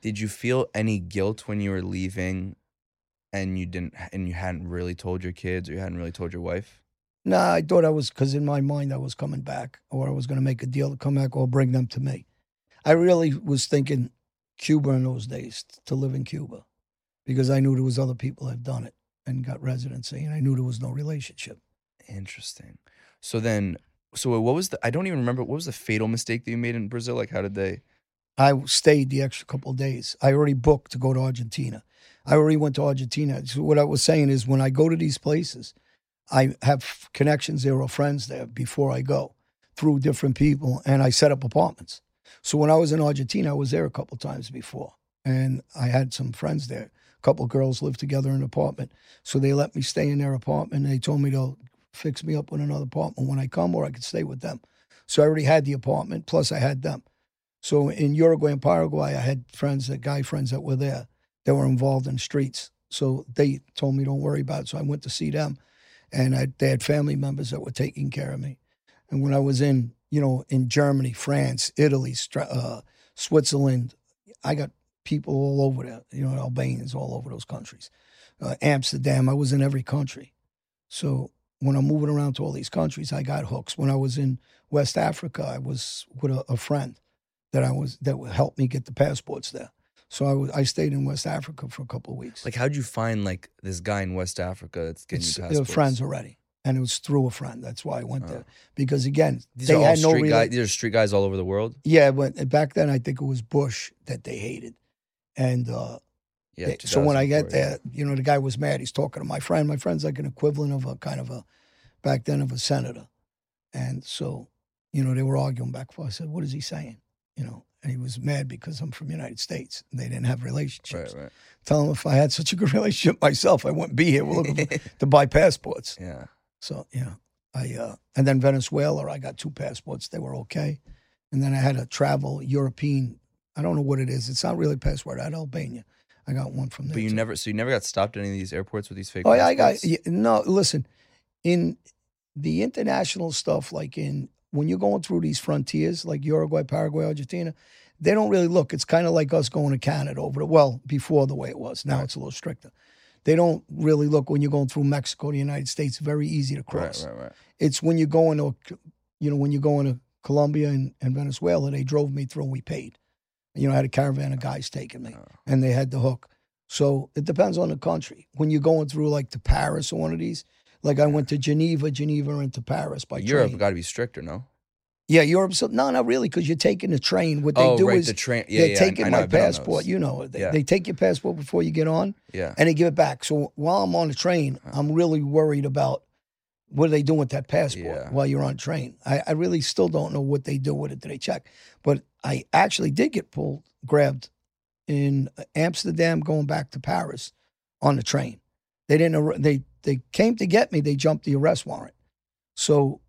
Did you feel any guilt when you were leaving and you didn't and you hadn't really told your kids or you hadn't really told your wife? Nah, I thought I was, because in my mind I was coming back or I was going to make a deal to come back or bring them to me. I really was thinking Cuba in those days, to live in Cuba, because I knew there was other people that had done it and got residency, and I knew there was no relationship. Interesting. So then so what was the I don't even remember what was the fatal mistake that you made in Brazil? Like how did they I stayed the extra couple days. I already booked to go to Argentina. I already went to Argentina. So what I was saying is, when I go to these places, I have connections there or friends there before I go through different people, and I set up apartments. So when I was in Argentina, I was there a couple times before, and I had some friends there. A couple girls lived together in an apartment, so they let me stay in their apartment. They told me they'll fix me up with another apartment when I come, or I could stay with them. So I already had the apartment, plus I had them. So in Uruguay and Paraguay, I had friends, that guy friends that were there that were involved in streets. So they told me, don't worry about it. So I went to see them, and I, they had family members that were taking care of me. And when I was in, you know, in Germany, France, Italy, uh, Switzerland, I got people all over there, you know, Albanians all over those countries. Uh, Amsterdam, I was in every country. So when I'm moving around to all these countries, I got hooks. When I was in West Africa, I was with a, a friend that I was that would help me get the passports there. So I was I stayed in West Africa for a couple of weeks. like how'd you find like this guy in West Africa that's getting it's, you they were passports? friends already, and it was through a friend. That's why I went Oh. there because again, These they are had no street rela- guys. These are street guys all over the world. Yeah, but back then I think it was Bush that they hated, and uh, Yeah. they- so when I get 2004, yeah. there, you know, the guy was mad. He's talking to my friend. My friend's like an equivalent of a kind of a back then of a senator, and so you know they were arguing back and forth. I said, "What is he saying?" You know, and he was mad because I'm from the United States. And they didn't have relationships. Right, right. Tell him if I had such a good relationship myself, I wouldn't be here. We're looking for, to buy passports. Yeah. So yeah, I uh, and then Venezuela, I got two passports. They were okay, and then I had a travel European. I don't know what it is. It's not really a passport. I had Albania. I got one from there. But you too. never so you never got stopped at any of these airports with these fake Oh yeah, I got yeah, no. Listen, in the international stuff, like in when you're going through these frontiers, like Uruguay, Paraguay, Argentina, they don't really look. It's kind of like us going to Canada over the well before the way it was. Now Right. it's a little stricter. They don't really look when you're going through Mexico, the United States. Very easy to cross. Right, right, right. It's when you're going to, you know, when you're going to Colombia and, and Venezuela, they drove me through and we paid. You know, I had a caravan of guys taking me Oh. and they had the hook. So it depends on the country. When you're going through like to Paris or one of these, like I went to Geneva, Geneva and to Paris by Europe got to be stricter, no? yeah, Europe. So no, not really, because you're taking the train. What they oh, do right, is the train. Yeah, they're yeah. Taking I know, my I've been on passport. You know, they, Yeah. they take your passport before you get on Yeah. and they give it back. So while I'm on the train, I'm really worried about what are they doing with that passport Yeah. while you're on train. I, I really still don't know what they do with it. Do they check? But I actually did get pulled, grabbed in Amsterdam going back to Paris on the train. They didn't. They they came to get me. They jumped the arrest warrant. So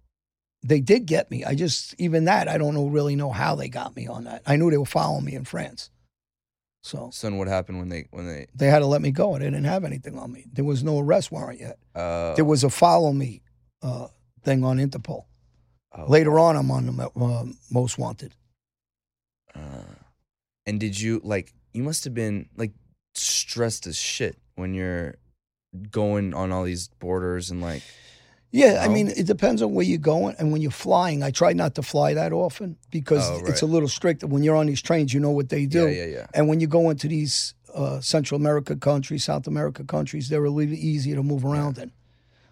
they did get me. I just even that I don't know really know how they got me on that. I knew they were following me in France. So So then what happened when they when they they had to let me go. They didn't have anything on me. There was no arrest warrant yet. uh There was a follow me uh, thing on Interpol. oh, Later on, I'm on the uh, most wanted. uh, And did you like? You must have been like stressed as shit when you're going on all these borders and like. Yeah, I mean, it depends on where you're going. And when you're flying, I try not to fly that often because Oh, it's a little strict. When you're on these trains, you know what they do. Yeah, yeah, yeah. And when you go into these uh, Central America countries, South America countries, they're a little easier to move around in.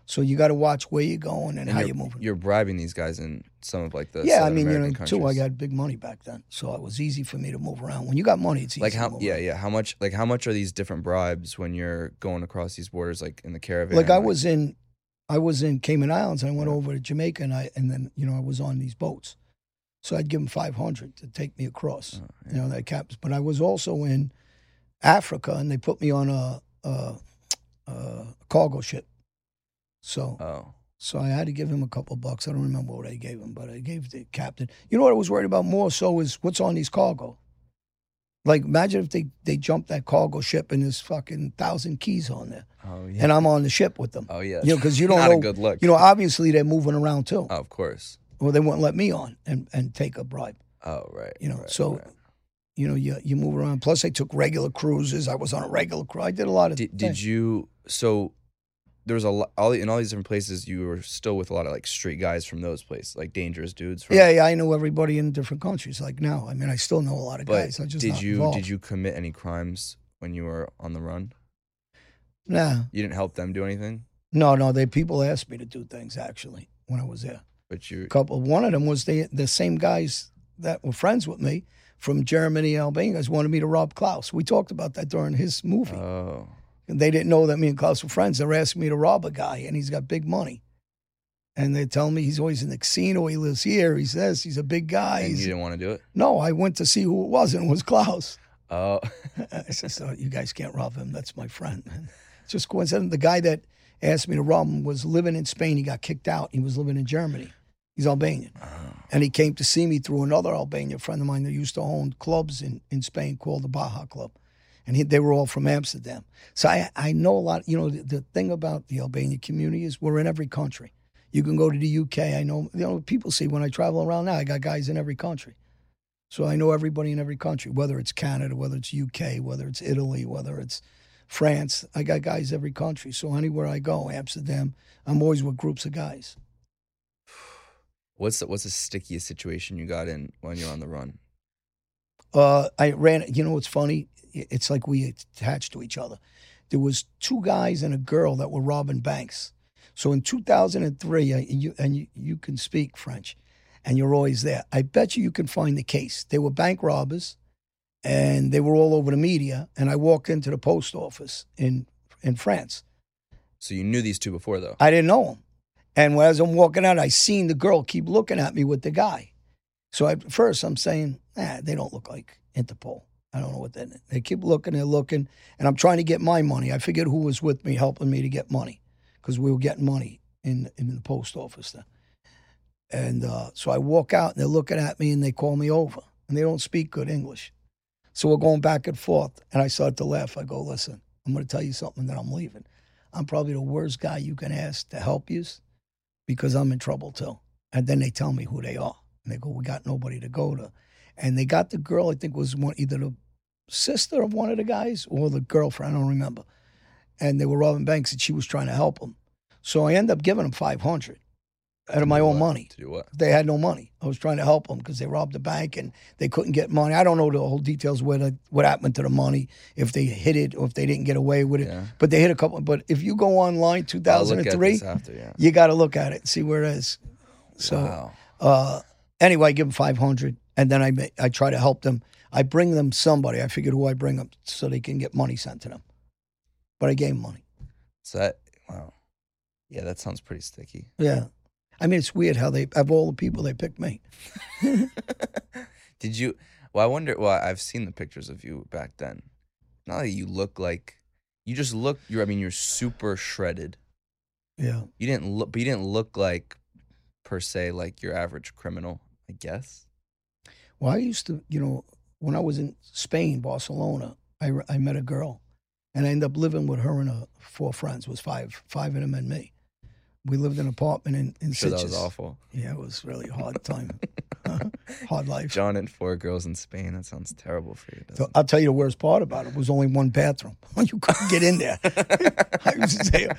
So you got to watch where you're going and, And how you're, you're moving. You're bribing these guys in some of like the yeah, I mean, you know, American too, I got big money back then, so it was easy for me to move around. When you got money, it's easy. like to how move yeah yeah how much like how much are these different bribes when you're going across these borders like in the caravan Like I was in, I was in Cayman Islands. and I went over to Jamaica, and I and then you know I was on these boats, so I'd give them five hundred to take me across. Oh, You know that caps. But I was also in Africa, and they put me on a, a, a cargo ship. So oh so I had to give him a couple bucks. I don't remember what I gave him, but I gave the captain. You know what I was worried about more so is what's on these cargo. Like imagine if they they jumped that cargo ship and there's fucking thousand keys on there, oh yeah and I'm on the ship with them. oh yeah You know, because you don't not know. a good look You know, obviously they're moving around too. oh, of course Well, they wouldn't let me on and, and take a bribe. oh right You know, right, so right. You know, you you move around. Plus, I took regular cruises. I was on a regular cruise. I did a lot of. did, things. did you so there was a lot all in all these different places you were still with a lot of like street guys from those places like dangerous dudes from Yeah, yeah. I know everybody in different countries. Like now, I mean, I still know a lot of but guys. I just did you involved. did you commit any crimes when you were on the run Nah, you didn't help them do anything no, no. They people asked me to do things actually when I was there. but you A couple. One of them was the the same guys that were friends with me from Germany, Albania. Guys wanted me to rob Klaus. We talked about that during his movie. oh they didn't know that me and Klaus were friends. They were asking me to rob a guy, and he's got big money. And they tell me he's always in the casino. He lives here. He says he's a big guy. and you didn't want to do it no, I went to see who it was, and it was Klaus. oh I said, so you guys can't rob him. That's my friend. It's just coincident. The guy that asked me to rob him was living in Spain. He got kicked out. He was living in Germany. He's Albanian. Oh. And he came to see me through another Albanian friend of mine that used to own clubs in, in Spain called the Baja Club. And he, they were all from Amsterdam. So I, I know a lot. You know, the, the thing about the Albanian community is we're in every country. You can go to the UK. I know, you know, people see when I travel around now, I got guys in every country. So I know everybody in every country, whether it's Canada, whether it's UK, whether it's Italy, whether it's France. I got guys every country. So anywhere I go, Amsterdam, I'm always with groups of guys. What's the, what's the stickiest situation you got in when you're on the run? Uh, I ran. You know what's funny? It's like we attached to each other. There was two guys and a girl that were robbing banks. So in 2003, I- and you and you, you can speak French, and you're always there. I bet you you can find the case. They were bank robbers, and they were all over the media. And I walked into the post office in in France. So you knew these two before though. I didn't know them. And as I'm walking out, I seen the girl keep looking at me with the guy. So at first I'm saying, ah, they don't look like Interpol. I don't know what that. They keep looking, they're looking, and I'm trying to get my money. I forget who was with me helping me to get money because we were getting money in in the post office then. And uh, so I walk out, and they're looking at me, and they call me over, and they don't speak good English. So we're going back and forth, and I start to laugh. I go, listen, I'm going to tell you something that I'm leaving. I'm probably the worst guy you can ask to help you because I'm in trouble too. And then they tell me who they are. And they go, We got nobody to go to. And they got the girl, I think was one either the sister of one of the guys or the girlfriend, I don't remember. And they were robbing banks and she was trying to help them. So I end up giving them 500 out of my own what? money. To do what? They had no money. I was trying to help them because they robbed the bank and they couldn't get money. I don't know the whole details what what happened to the money, if they hid it or if they didn't get away with it. Yeah. But they hit a couple. But if you go online, I'll look at 2003, yeah. you got to look at it and see where it is. So wow. uh, anyway, I give them 500 and then I ma- I try to help them. I bring them somebody. I figured who I bring them so they can get money sent to them. But I gave them money. So that wow. Yeah, that sounds pretty sticky. Yeah. I mean, it's weird how they, of all the people, they picked me. Did you? Well, I wonder. Well, I've seen the pictures of you back then. Not that you look like you just look. You're. I mean, you're super shredded. Yeah. You didn't look, but you didn't look like per se like your average criminal. I guess. Well, I used to, you know, when I was in Spain, Barcelona, I, I met a girl and I ended up living with her and her four friends, It was five, five of them and me. we lived in an apartment in in sure that was awful. Yeah, it was really hard time, uh-huh. hard life. John and four girls in Spain. That sounds terrible for you. So I'll tell you the worst part about it was only one bathroom. you couldn't get in there. I used to say,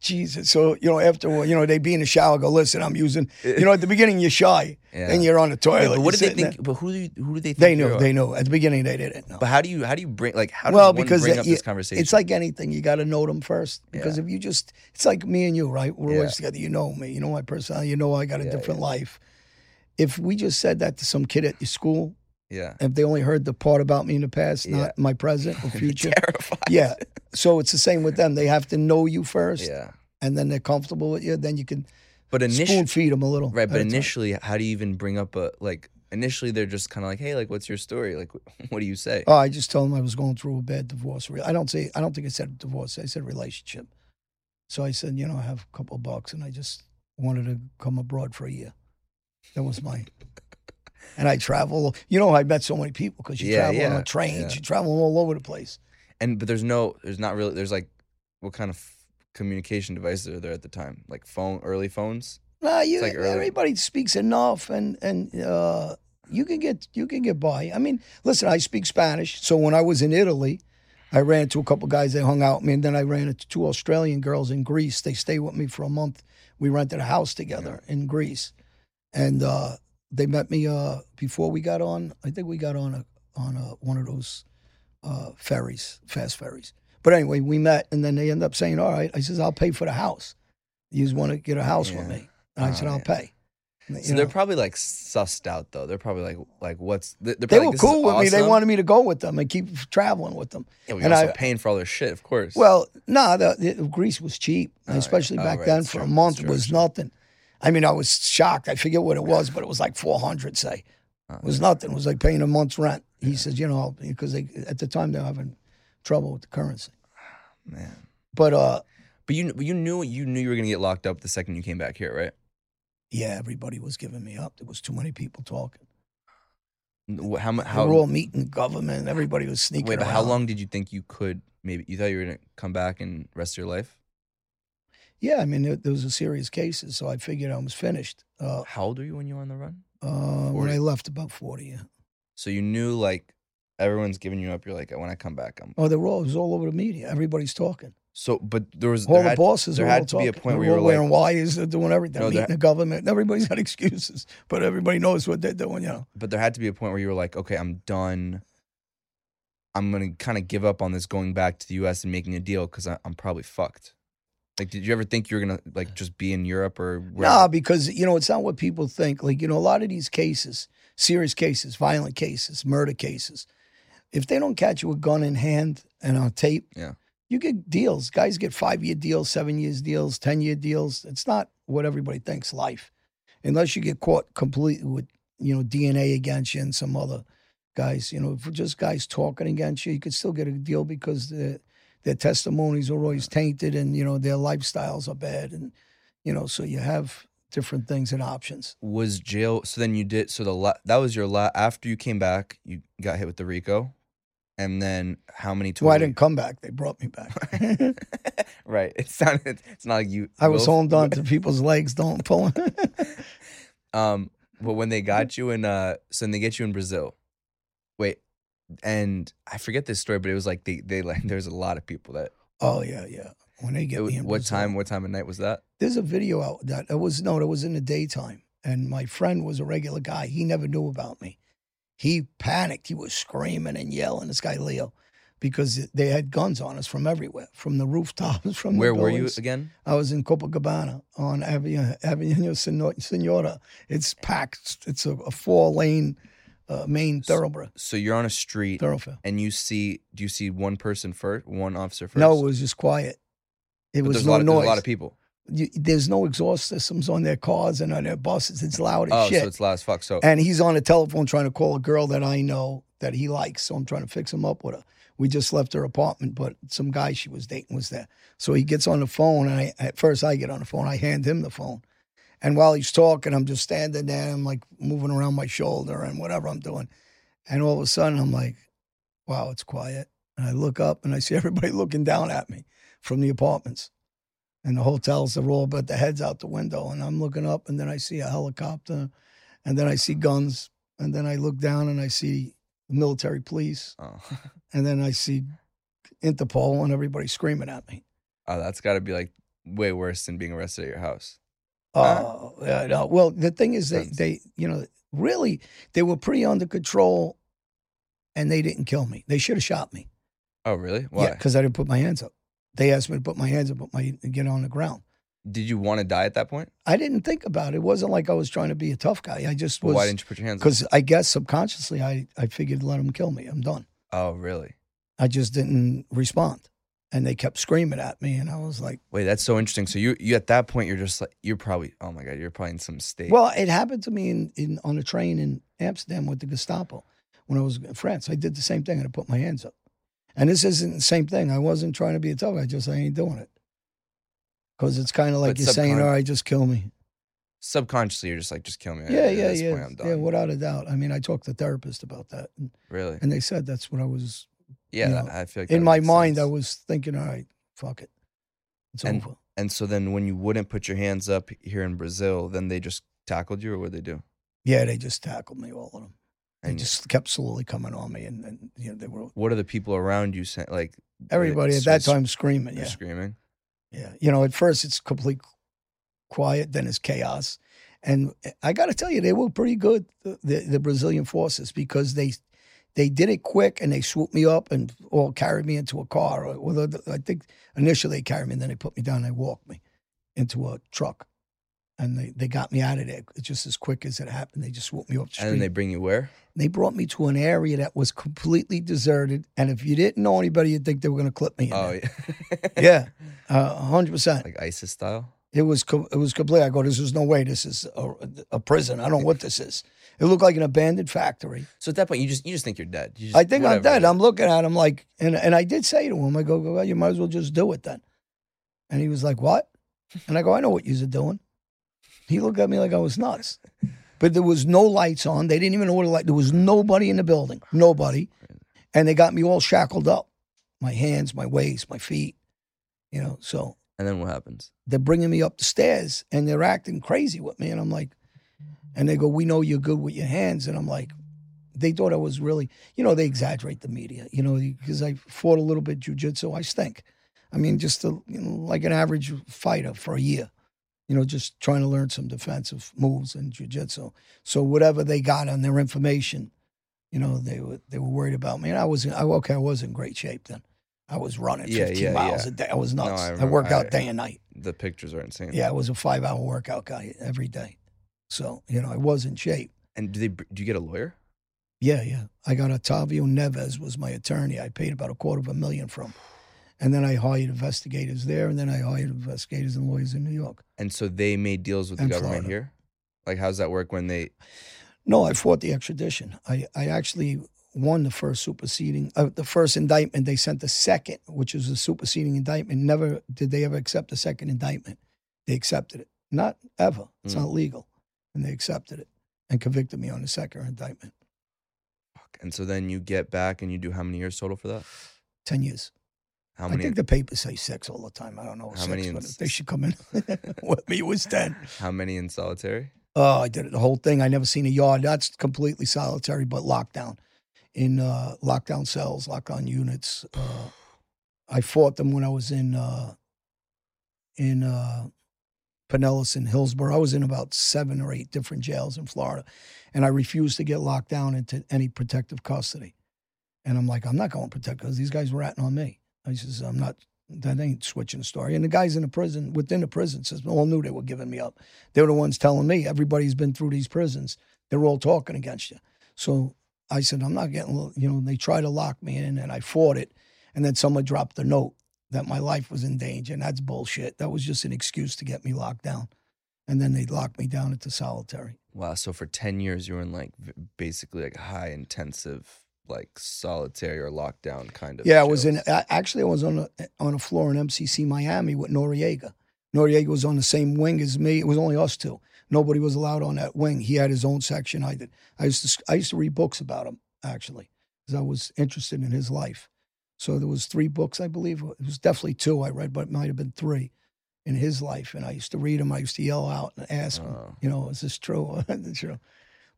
Jesus. So, you know, after, you know, they be in the shower, go, listen, I'm using, you know, at the beginning you're shy. Yeah. Then you're on the toilet. Wait, but what did they think? But who do you, who do they think? They knew, they knew. At the beginning they didn't know. But how do you how do you bring like how does well, one because bring it- up you- this conversation? it's like anything. You got to know them first. Because Yeah. if you just, it's like me and you, right? We're Yeah. always together. You know me. You know my personality. You know I got a Yeah, different yeah. life. If we just said that to some kid at your school, yeah, if they only heard the part about me in the past, Yeah. not my present or future, terrified. yeah. So it's the same with them. They have to know you first, yeah. and then they're comfortable with you. Then you can But spoon initially, feed them a little. right? But a time. initially, how do you even bring up a like? Initially, they're just kind of like, hey, like, what's your story? Like, what do you say? oh, I just told them I was going through a bad divorce. I don't say. I don't think I said divorce. I said relationship. So I said, you know, I have a couple of bucks, and I just wanted to come abroad for a year. That was my. and I travel. You know, I met so many people because you Yeah, travel yeah, on trains. yeah. You travel all over the place. And but there's no, there's not really. There's like, what kind of communication devices are there at the time? Like phone, early phones. No, you, like everybody speaks enough, and and uh, you can get you can get by. I mean, listen, I speak Spanish, so when I was in Italy, I ran into a couple guys that hung out with me, and then I ran into two Australian girls in Greece. They stayed with me for a month. We rented a house together in Greece, and uh, they met me uh, before we got on. I think we got on a on a, one of those uh, ferries, fast ferries. But anyway, we met, and then they end up saying, "All right," I says, "I'll pay for the house. You just want to get a house with me?" And I Oh, said, "I'll yeah. pay." You So know. they're probably like sussed out though. They're probably like, like what's? They're they were like, cool with me. They wanted me to go with them and keep traveling with them. Yeah, well, and also I- paying for all their shit, of course. Well, no, the, the Greece was cheap, Oh, yeah. especially Oh, back right, then. that's For true, a month, that's it was true. nothing. I mean, I was shocked. I forget what it was, but it was like four hundred. Say, it was nothing. It was like paying a month's rent. He says, you know, because they, at the time they're having trouble with the currency. man. But uh, But you you knew you knew you were gonna get locked up the second you came back here, right? yeah, everybody was giving me up. There was too many people talking. How mu- They how were all meeting government. Everybody was sneaking wait? But around. how long did you think you could maybe? You thought you were gonna come back and rest your life? Yeah, I mean, there, there was a serious cases, so I figured I was finished. Uh, How old were you when you were on the run? Uh, when 40? I left, about forty. Yeah. So you knew like everyone's giving you up. You're like, when I come back, I'm. Oh, they were all, it was all over the media. Everybody's talking. So, but there was All there the had, bosses there had to be a point They're where you were wearing like, wires, they're doing everything, No, meeting the government. Everybody's got excuses, but everybody knows what they're doing. You know. but there had to be a point where you were like, okay, I'm done. I'm gonna kind of give up on this going back to the U.S. and making a deal because I'm probably fucked. Like, did you ever think you were gonna like just be in Europe or wherever? Nah, because you know it's not what people think. Like you know, a lot of these cases, serious cases, violent cases, murder cases, if they don't catch you with gun in hand and on tape, Yeah. you get deals. Guys get five year deals, seven years deals, ten year deals. It's not what everybody thinks life, unless you get caught completely with you know DNA against you and some other guys. You know, if just guys talking against you, you could still get a deal because the their testimonies are always tainted and you know their lifestyles are bad and you know so you have different things and options. Was jail so then you did so the la- that was your la- after you came back you got hit with the rico? And then how many total well i didn't come back. They brought me back. Right. It sounded it's not like you i was holding on to people's legs don't pull um but when they got you in uh so then they get you in brazil. Wait and i forget this story but it was like they they like there's a lot of people that oh yeah yeah. When they get was- me what time what time of night was that? There's a video out that it was no it was in the daytime and my friend was a regular guy he never knew about me. He panicked he was screaming and yelling this guy leo because they had guns on us from everywhere from the rooftops from the where were you again? I was in Copacabana on Avenue, Avenue Senora. It's packed. It's a, a four lane uh, main thoroughbare. so you're on a street Thoroughfare. and you see do you see one person first one officer first No, it was just quiet. It But was there's, no a lot of, noise. there's a lot of people You- there's no exhaust systems on their cars and on their buses. It's loud as oh shit. so it's loud as fuck so and he's on the telephone trying to call a girl that I know that he likes. So I'm trying to fix him up with her. We just left her apartment, but some guy she was dating was there. So he gets on the phone, and I, at first I get on the phone. I hand him the phone. And while he's talking, I'm just standing there. I'm like moving around my shoulder and whatever I'm doing. And all of a sudden, I'm like, wow, it's quiet. And I look up and I see everybody looking down at me from the apartments. and the hotels are all but the heads out the window, and I'm looking up, and then I see a helicopter, and then I see guns, and then I look down and I see military police, Oh, and then I see Interpol and everybody screaming at me. oh that's got to be like way worse than being arrested at your house. Oh, yeah, no. Well, the thing is, they, they, you know, really, they were pretty under control, and they didn't kill me. They should have shot me. Oh, really? Why? Yeah, because I didn't put my hands up. They asked me to put my hands up, put my get on the ground. Did you want to die at that point? I didn't think about it. It wasn't like I was trying to be a tough guy. I just was why didn't you put your hands? up? because I guess subconsciously I I figured let them kill me. I'm done. Oh, really? I just didn't respond, and they kept screaming at me, and I was like, Wait, that's so interesting. So you, you at that point, you're just like, you're probably, oh my god, you're probably in some state. Well, it happened to me in, in on a train in Amsterdam with the Gestapo when I was in France. I did the same thing and I put my hands up. And this isn't the same thing. I wasn't trying to be a tough guy. I just I ain't doing it. Because it's kind of like But you're saying, all right, just kill me. subconsciously, you're just like, just kill me. Yeah, yeah, yeah. Point, I'm done. Yeah, without a doubt. I mean, I talked to therapist about that. And, really? and they said that's what I was, Yeah, you know, I feel like in my mind, I was thinking, all right, fuck it. It's And- over. And so then, when you wouldn't put your hands up here in Brazil, then they just tackled you, or what they do? Yeah, they just tackled me, all of them. They And just kept slowly coming on me. And, and you know, they were, what are the people around you saying? Like eh, everybody at that time screaming. Yeah. screaming. Yeah. You know, at first it's complete quiet, then it's chaos. And eh, I got to tell you, they were pretty good, the, the, the Brazilian forces, because they they did it quick and they swooped me up and all carried me into a car. Well, I think initially they carried me and then they put me down and they walked me into a truck. And they, they got me out of there just as quick as it happened. They just swooped me up the street. And then they bring you where? They brought me to an area that was completely deserted. And if you didn't know anybody, you'd think they were going to clip me. In Oh, there. yeah. yeah, uh, 100%. like ISIS style. It was co- it was complete. I go, this is no way. This is a, a prison. I don't know what this is. It looked like an abandoned factory. So at that point, you just you just think you're dead. You just, I think I'm dead. I'm looking at him like, and and I did say to him, I go, well, you might as well just do it then. And he was like, what? And I go, I know what you're doing. He looked at me like I was nuts. But there was no lights on. They didn't even know what a light. There was nobody in the building. Nobody. And they got me all shackled up, my hands, my waist, my feet. You know, so And then what happens? they're bringing me up the stairs and they're acting crazy with me. And I'm like, and they go, we know you're good with your hands. And I'm like, they thought I was really, you know, they exaggerate the media, you know, because I fought a little bit jujitsu. I stink. I mean, just a, you know, like an average fighter for a year, you know, just trying to learn some defensive moves in jujitsu. So whatever they got on their information, you know, they were they were worried about me. And I was, I, okay, I was in great shape then. I was running Yeah, 15 yeah, miles yeah. a day. I was No, nuts. I I, remember- worked out I- day and night. The pictures are insane. Yeah, I was a five hour workout guy every day. So, you know, I was in shape. And do they do you get a lawyer? Yeah, yeah. I got Otavio Neves was my attorney. I paid about a quarter of a million from. And then I hired investigators there, and then I hired investigators and lawyers in New York. And so they made deals with the government Florida. here. Like, how's that work when they? No, I fought the extradition. I, I actually won the first superseding, uh, the first indictment. They sent the second, which was a superseding indictment. Never did they ever accept the second indictment. They accepted it. Not ever. It's Mm. not legal. And they accepted it and convicted me on the second indictment. And so then you get back and you do how many years total for that? 10 years. How I think the papers say six all the time. I don't know How six, many in- they should come in with me, it was 10. how many in solitary? Oh, I did it the whole thing. I never seen a yard. That's completely solitary, but lockdown in uh, lockdown cells, lockdown units. Uh, I fought them when I was in uh, in uh, Pinellas and Hillsborough. I was in about seven or eight different jails in Florida, and I refused to get locked down into any protective custody. And I'm like, I'm not going to protect because these guys were ratting on me. I says, I'm not. That ain't switching the story. And the guys in the prison, within the prison, says, all knew they were giving me up. They were the ones telling me everybody's been through these prisons. They're all talking against you. So I said, I'm not getting. You know, they tried to lock me in, and I fought it. And then someone dropped the note that my life was in danger, and that's bullshit. That was just an excuse to get me locked down. And then they locked me down into solitary. Wow. So for ten years you were in like basically like high intensive like solitary or lockdown kind of. Yeah, I was in. Actually, I was on a on a floor in MCC Miami with Noriega. Noriega was on the same wing as me. It was only us two. Nobody was allowed on that wing. He had his own section. I did. I used to. I used to read books about him actually, because I was interested in his life. So there was three books, I believe. It was definitely two I read, but it might have been three. in his life, and I used to read them. I used to yell out and ask him, Oh. you know, is this true? Is true?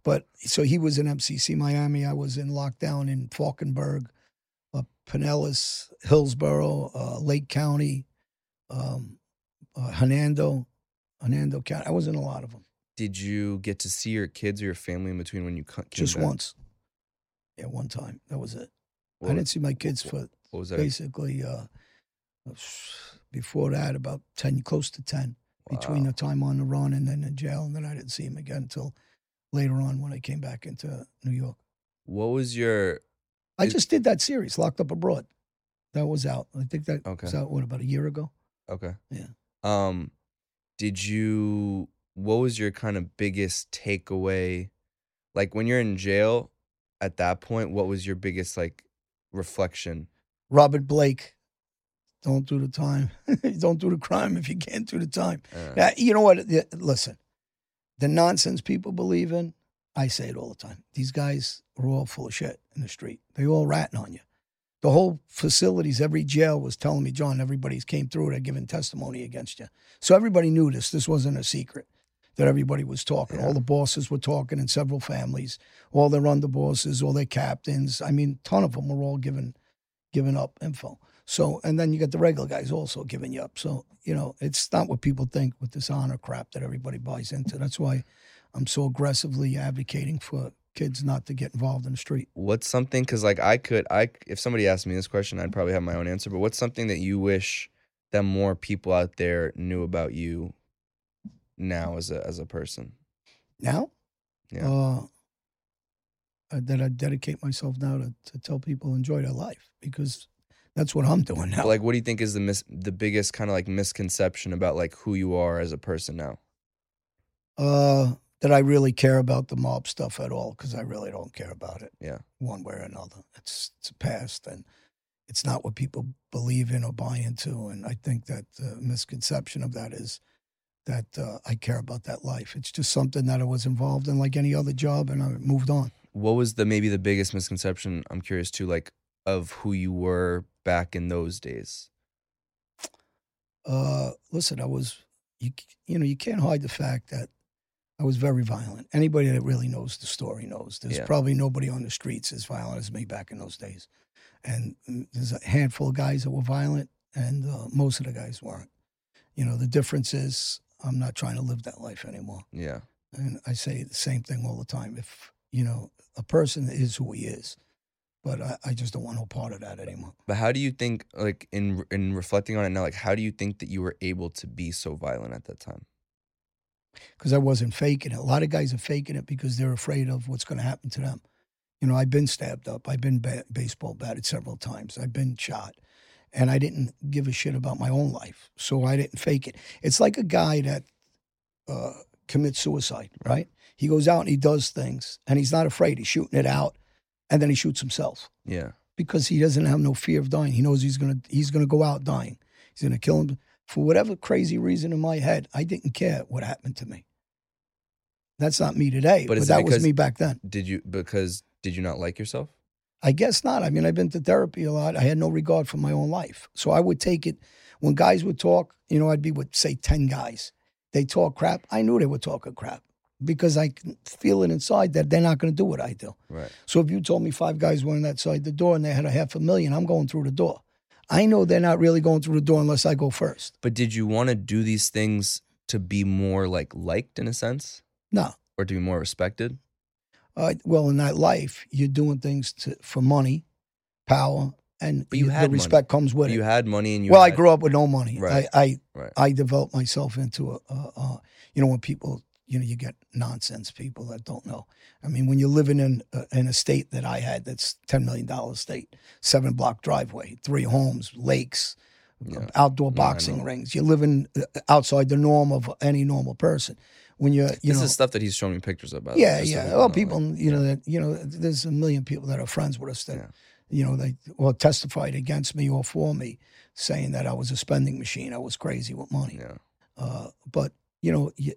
But so he was in MCC Miami. I was in lockdown in Falkenburg, uh, Pinellas, Hillsborough, uh, Lake County, um, uh, Hernando, Hernando County. I was in a lot of them. Did you get to see your kids or your family in between when you came Just back? once. Yeah, one time. That was it. What, I didn't see my kids what- for what was that? basically uh, before that about 10 close to 10 between the time on the run and then in jail and then i didn't see him again until later on when i came back into new york What was your i just did that series locked up abroad that was out i think that Okay. was out what about a year ago okay? Yeah. Um, did you? What was your kind of biggest takeaway? Like when you're in jail, at that point, what was your biggest like reflection? robert blake don't do the time don't do the crime if you can't do the time Uh, Yeah, you know what? Listen, the nonsense people believe in, I say it all the time. These guys are all full of shit in the street. They all ratting on you. The whole facilities, every jail was telling me, John, everybody's came through. They're giving testimony against you. So everybody knew this. This wasn't a secret that everybody was talking. Yeah. All the bosses were talking in several families, all their underbosses, all their captains. I mean, ton of them were all giving, giving up info. So, and then you got the regular guys also giving you up. So, you know, it's not what people think with this honor crap that everybody buys into. That's why I'm so aggressively advocating for kids not to get involved in the street. what's something? Because like I could, I if somebody asked me this question, I'd probably have my own answer. But what's something that you wish that more people out there knew about you now as a as a person? Now, Yeah. uh, that I dedicate myself now to, to tell people enjoy their life because that's what I'm doing now. Like, what do you think is the mis- the biggest kind of like misconception about like who you are as a person now? uh, that I really care about the mob stuff at all because I really don't care about it. Yeah. one way or another. It's it's a past, and it's not what people believe in or buy into. And I think that the misconception of that is that uh, I care about that life. It's just something that I was involved in, like any other job, and I moved on. What was the maybe the biggest misconception? I'm curious too, like of who you were back in those days. Uh, listen, I was you you know you can't hide the fact that I was very violent. Anybody that really knows the story knows. There's Yeah. probably nobody on the streets as violent as me back in those days, and mm, there's a handful of guys that were violent, and uh, most of the guys weren't. You know, the difference is I'm not trying to live that life anymore, Yeah. and I say the same thing all the time. If you know a person is who he is, but I, I just don't want no part of that anymore. But how do you think, like in in reflecting on it now, like how do you think that you were able to be so violent at that time? because I wasn't faking it. A lot of guys are faking it because they're afraid of what's going to happen to them. You know, I've been stabbed up. I've been ba- baseball batted several times. I've been shot. And I didn't give a shit about my own life. So I didn't fake it. It's like a guy that uh, commits suicide, right? He goes out and he does things and he's not afraid. He's shooting it out and then he shoots himself Yeah. because he doesn't have no fear of dying. He knows he's gonna he's gonna go out dying. He's gonna kill him for whatever crazy reason in my head. I didn't care what happened to me. That's not me today, But but, that was me back then. Did you because did you not like yourself? I guess not. I mean, I've been to therapy a lot. I had no regard for my own life, so I would take it when guys would talk. You know, I'd be with say ten guys. They talk crap. I knew they were talking crap because I can feel it inside that they're not going to do what I do. Right. So if you told me five guys went outside the door and they had a half a million, I'm going through the door. I know they're not really going through the door unless I go first. But did you want to do these things to be more like liked in a sense, No. or to be more respected? Uh, well, in that life, you're doing things to, for money, power, and you the had money. respect comes with you it. You had money and you. well, I grew up with no money. Right. I, I, Right. I developed myself into a, a, a, you know, when people, you know, you get nonsense people that don't know. I mean, when you're living in a, in a state that I had, that's ten million dollar state, seven block driveway, three homes, lakes, Yeah. outdoor boxing know. rings. You're living uh, outside the norm of any normal person. When you're, you this know, is stuff that he's showing me pictures of. yeah, yeah. Well, know, people, like, you know, yeah. that you know, there's a million people that are friends with us that, Yeah. you know, they well testified against me or for me, saying that I was a spending machine. I was crazy with money. Yeah. Uh, but you know, y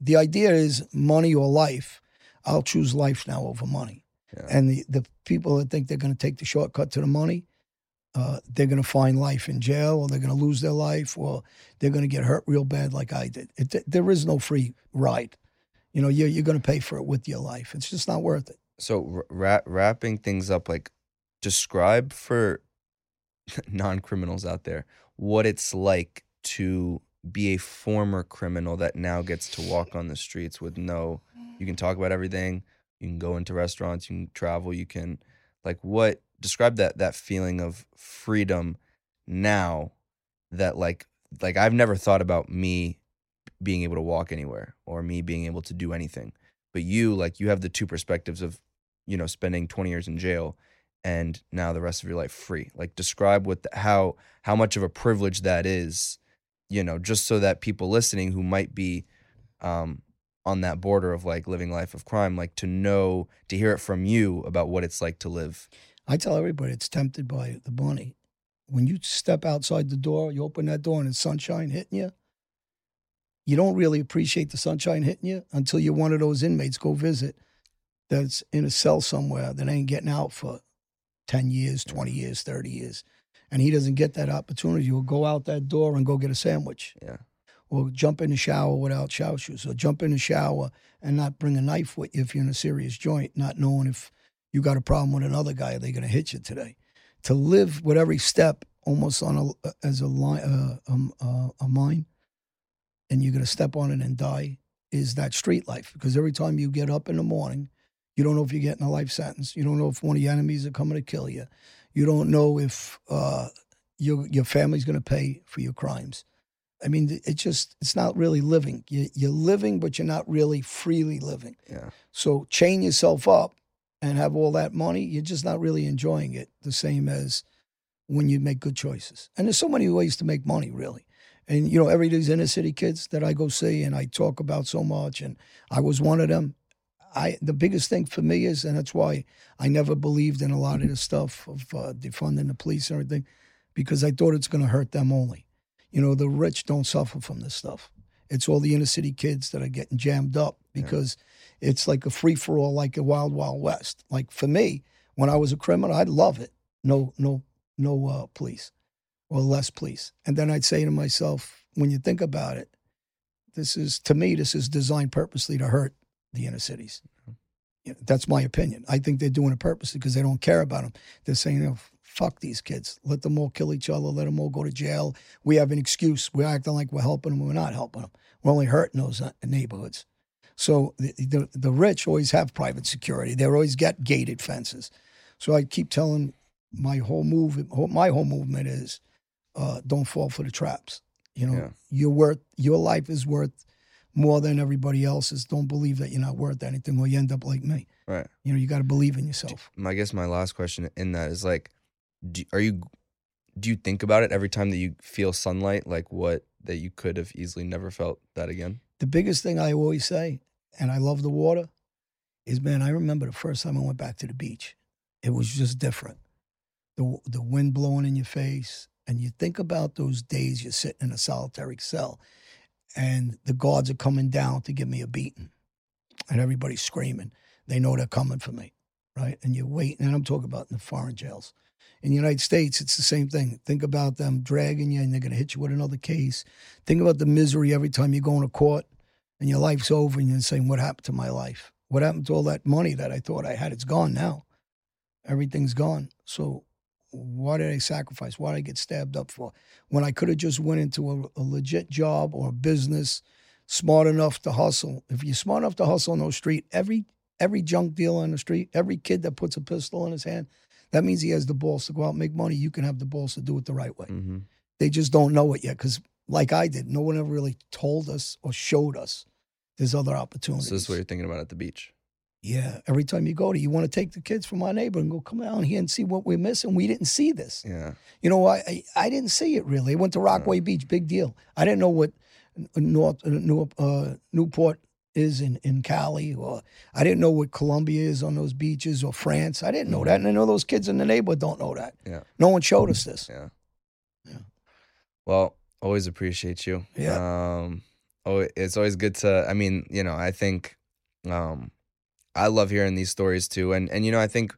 the idea is money or life. I'll choose life now over money. Yeah. And the, the people that think they're going to take the shortcut to the money, uh, they're going to find life in jail or they're going to lose their life or they're going to get hurt real bad like I did. It, there is no free ride. You know, you're, you're going to pay for it with your life. It's just not worth it. So ra- wrapping things up, like describe for non criminals out there what it's like to be a former criminal that now gets to walk on the streets with no, you can talk about everything. You can go into restaurants, you can travel, you can, like, what, describe that, that feeling of freedom now that, like, like I've never thought about me being able to walk anywhere or me being able to do anything. But you, like, you have the two perspectives of, you know, spending 20 years in jail and now the rest of your life free. Like, describe what, the, how, how much of a privilege that is, you know, just so that people listening who might be, um, on that border of like living life of crime, like to know, to hear it from you about what it's like to live. I tell everybody it's tempted by the bunny. When you step outside the door, you open that door and it's sunshine hitting you, you don't really appreciate the sunshine hitting you until you're one of those inmates go visit that's in a cell somewhere that ain't getting out for 10 years, 20 years, 30 years. And he doesn't get that opportunity. He'll go out that door and go get a sandwich. Yeah. Or jump in the shower without shower shoes. Or jump in the shower and not bring a knife with you if you're in a serious joint, not knowing if you got a problem with another guy, they're going to hit you today. To live with every step almost on a, as a line, uh, um, uh, a mine and you're going to step on it and die is that street life. Because every time you get up in the morning, you don't know if you're getting a life sentence. You don't know if one of your enemies are coming to kill you. You don't know if uh, your your family's going to pay for your crimes. I mean, it's just it's not really living. You, you're living, but you're not really freely living. Yeah. So chain yourself up and have all that money. You're just not really enjoying it the same as when you make good choices. And there's so many ways to make money, really. And you know, every these inner city kids that I go see and I talk about so much, and I was one of them. I the biggest thing for me is, and that's why I never believed in a lot of the stuff of uh, defunding the police and everything, because I thought it's going to hurt them only. You know, the rich don't suffer from this stuff. It's all the inner city kids that are getting jammed up because yeah. It's like a free for all, like a wild wild west. Like for me, when I was a criminal, I'd love it. No, no, no uh, police or less, police. And then I'd say to myself, when you think about it, this is, to me, this is designed purposely to hurt the inner cities. You know, that's my opinion. I think they're doing it purposely because they don't care about them. They're saying, oh, fuck these kids. Let them all kill each other. Let them all go to jail. We have an excuse. We're acting like we're helping them. We're not helping them. We're only hurting those uh, neighborhoods. So the, the, the rich always have private security. They always get gated fences. So I keep telling my whole move, my whole movement is uh, don't fall for the traps. You know, yeah. you're worth your life is worth more than everybody else's. Don't believe that you're not worth anything, or you end up like me. Right. You know, you got to believe in yourself. I guess my last question in that is like, do, are you? Do you think about it every time that you feel sunlight? Like what that you could have easily never felt that again? The biggest thing I always say, and I love the water, is man. I remember the first time I went back to the beach. It was just different. The the wind blowing in your face, and you think about those days you're sitting in a solitary cell and the guards are coming down to give me a beating and everybody's screaming. They know they're coming for me, right? And you're waiting, and I'm talking about in the foreign jails. In the United States, it's the same thing. Think about them dragging you and they're going to hit you with another case. Think about the misery every time you go into court and your life's over and you're saying, What happened to my life? What happened to all that money that I thought I had? It's gone now. Everything's gone. So why did I sacrifice? Why did I get stabbed up for? When I could have just went into a, a, legit job or a business, smart enough to hustle. If you're smart enough to hustle on the street, every every junk dealer on the street, every kid that puts a pistol in his hand, that means he has the balls to go out and make money. You can have the balls to do it the right way. Mm-hmm. They just don't know it yet because, like I did, no one ever really told us or showed us there's other opportunities. So this is what you're thinking about at the beach. Yeah, every time you go to, you want to take the kids from our neighbor and go come down here and see what we're missing. We didn't see this. Yeah, you know, I I, I didn't see it really. I went to Rockaway yeah. Beach, big deal. I didn't know what North uh, New, uh, Newport is in in Cali, or I didn't know what Colombia is on those beaches, or France. I didn't know mm-hmm. that, and I know those kids in the neighborhood don't know that. Yeah, no one showed us this. Yeah, yeah. Well, always appreciate you. Yeah. Um, oh, it's always good to. I mean, you know, I think, um I love hearing these stories too. And and you know, I think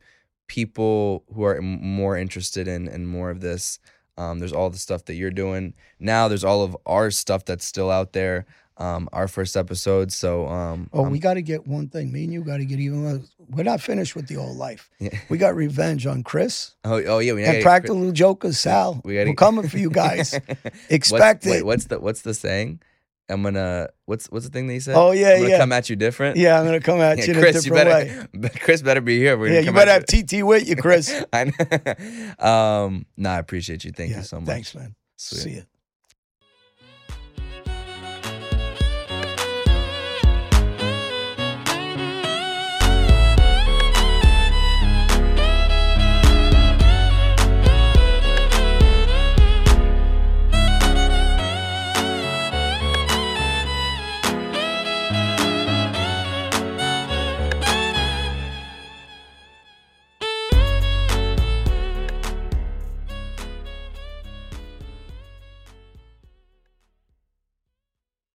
people who are more interested in in more of this. Um, there's all the stuff that you're doing now. There's all of our stuff that's still out there. Um, our first episode. So um, Oh, I'm- we got to get one thing. Me and you got to get even. We're not finished with the old life. Yeah. We got revenge on Chris oh, oh yeah, we and practical jokers, Sal. We gotta- are coming for you guys. What's- Expect wait, it. what's the what's the saying? I'm gonna what's what's the thing that you said? Oh, yeah, I'm gonna yeah. come at you different. Yeah, I'm gonna come at Yeah, you in a Chris, you different way. Chris better be here. We're Yeah, you better have TT with you, Chris. I know. um, no, I appreciate you. Thank yeah, you so much. Thanks, man. Sweet. See you.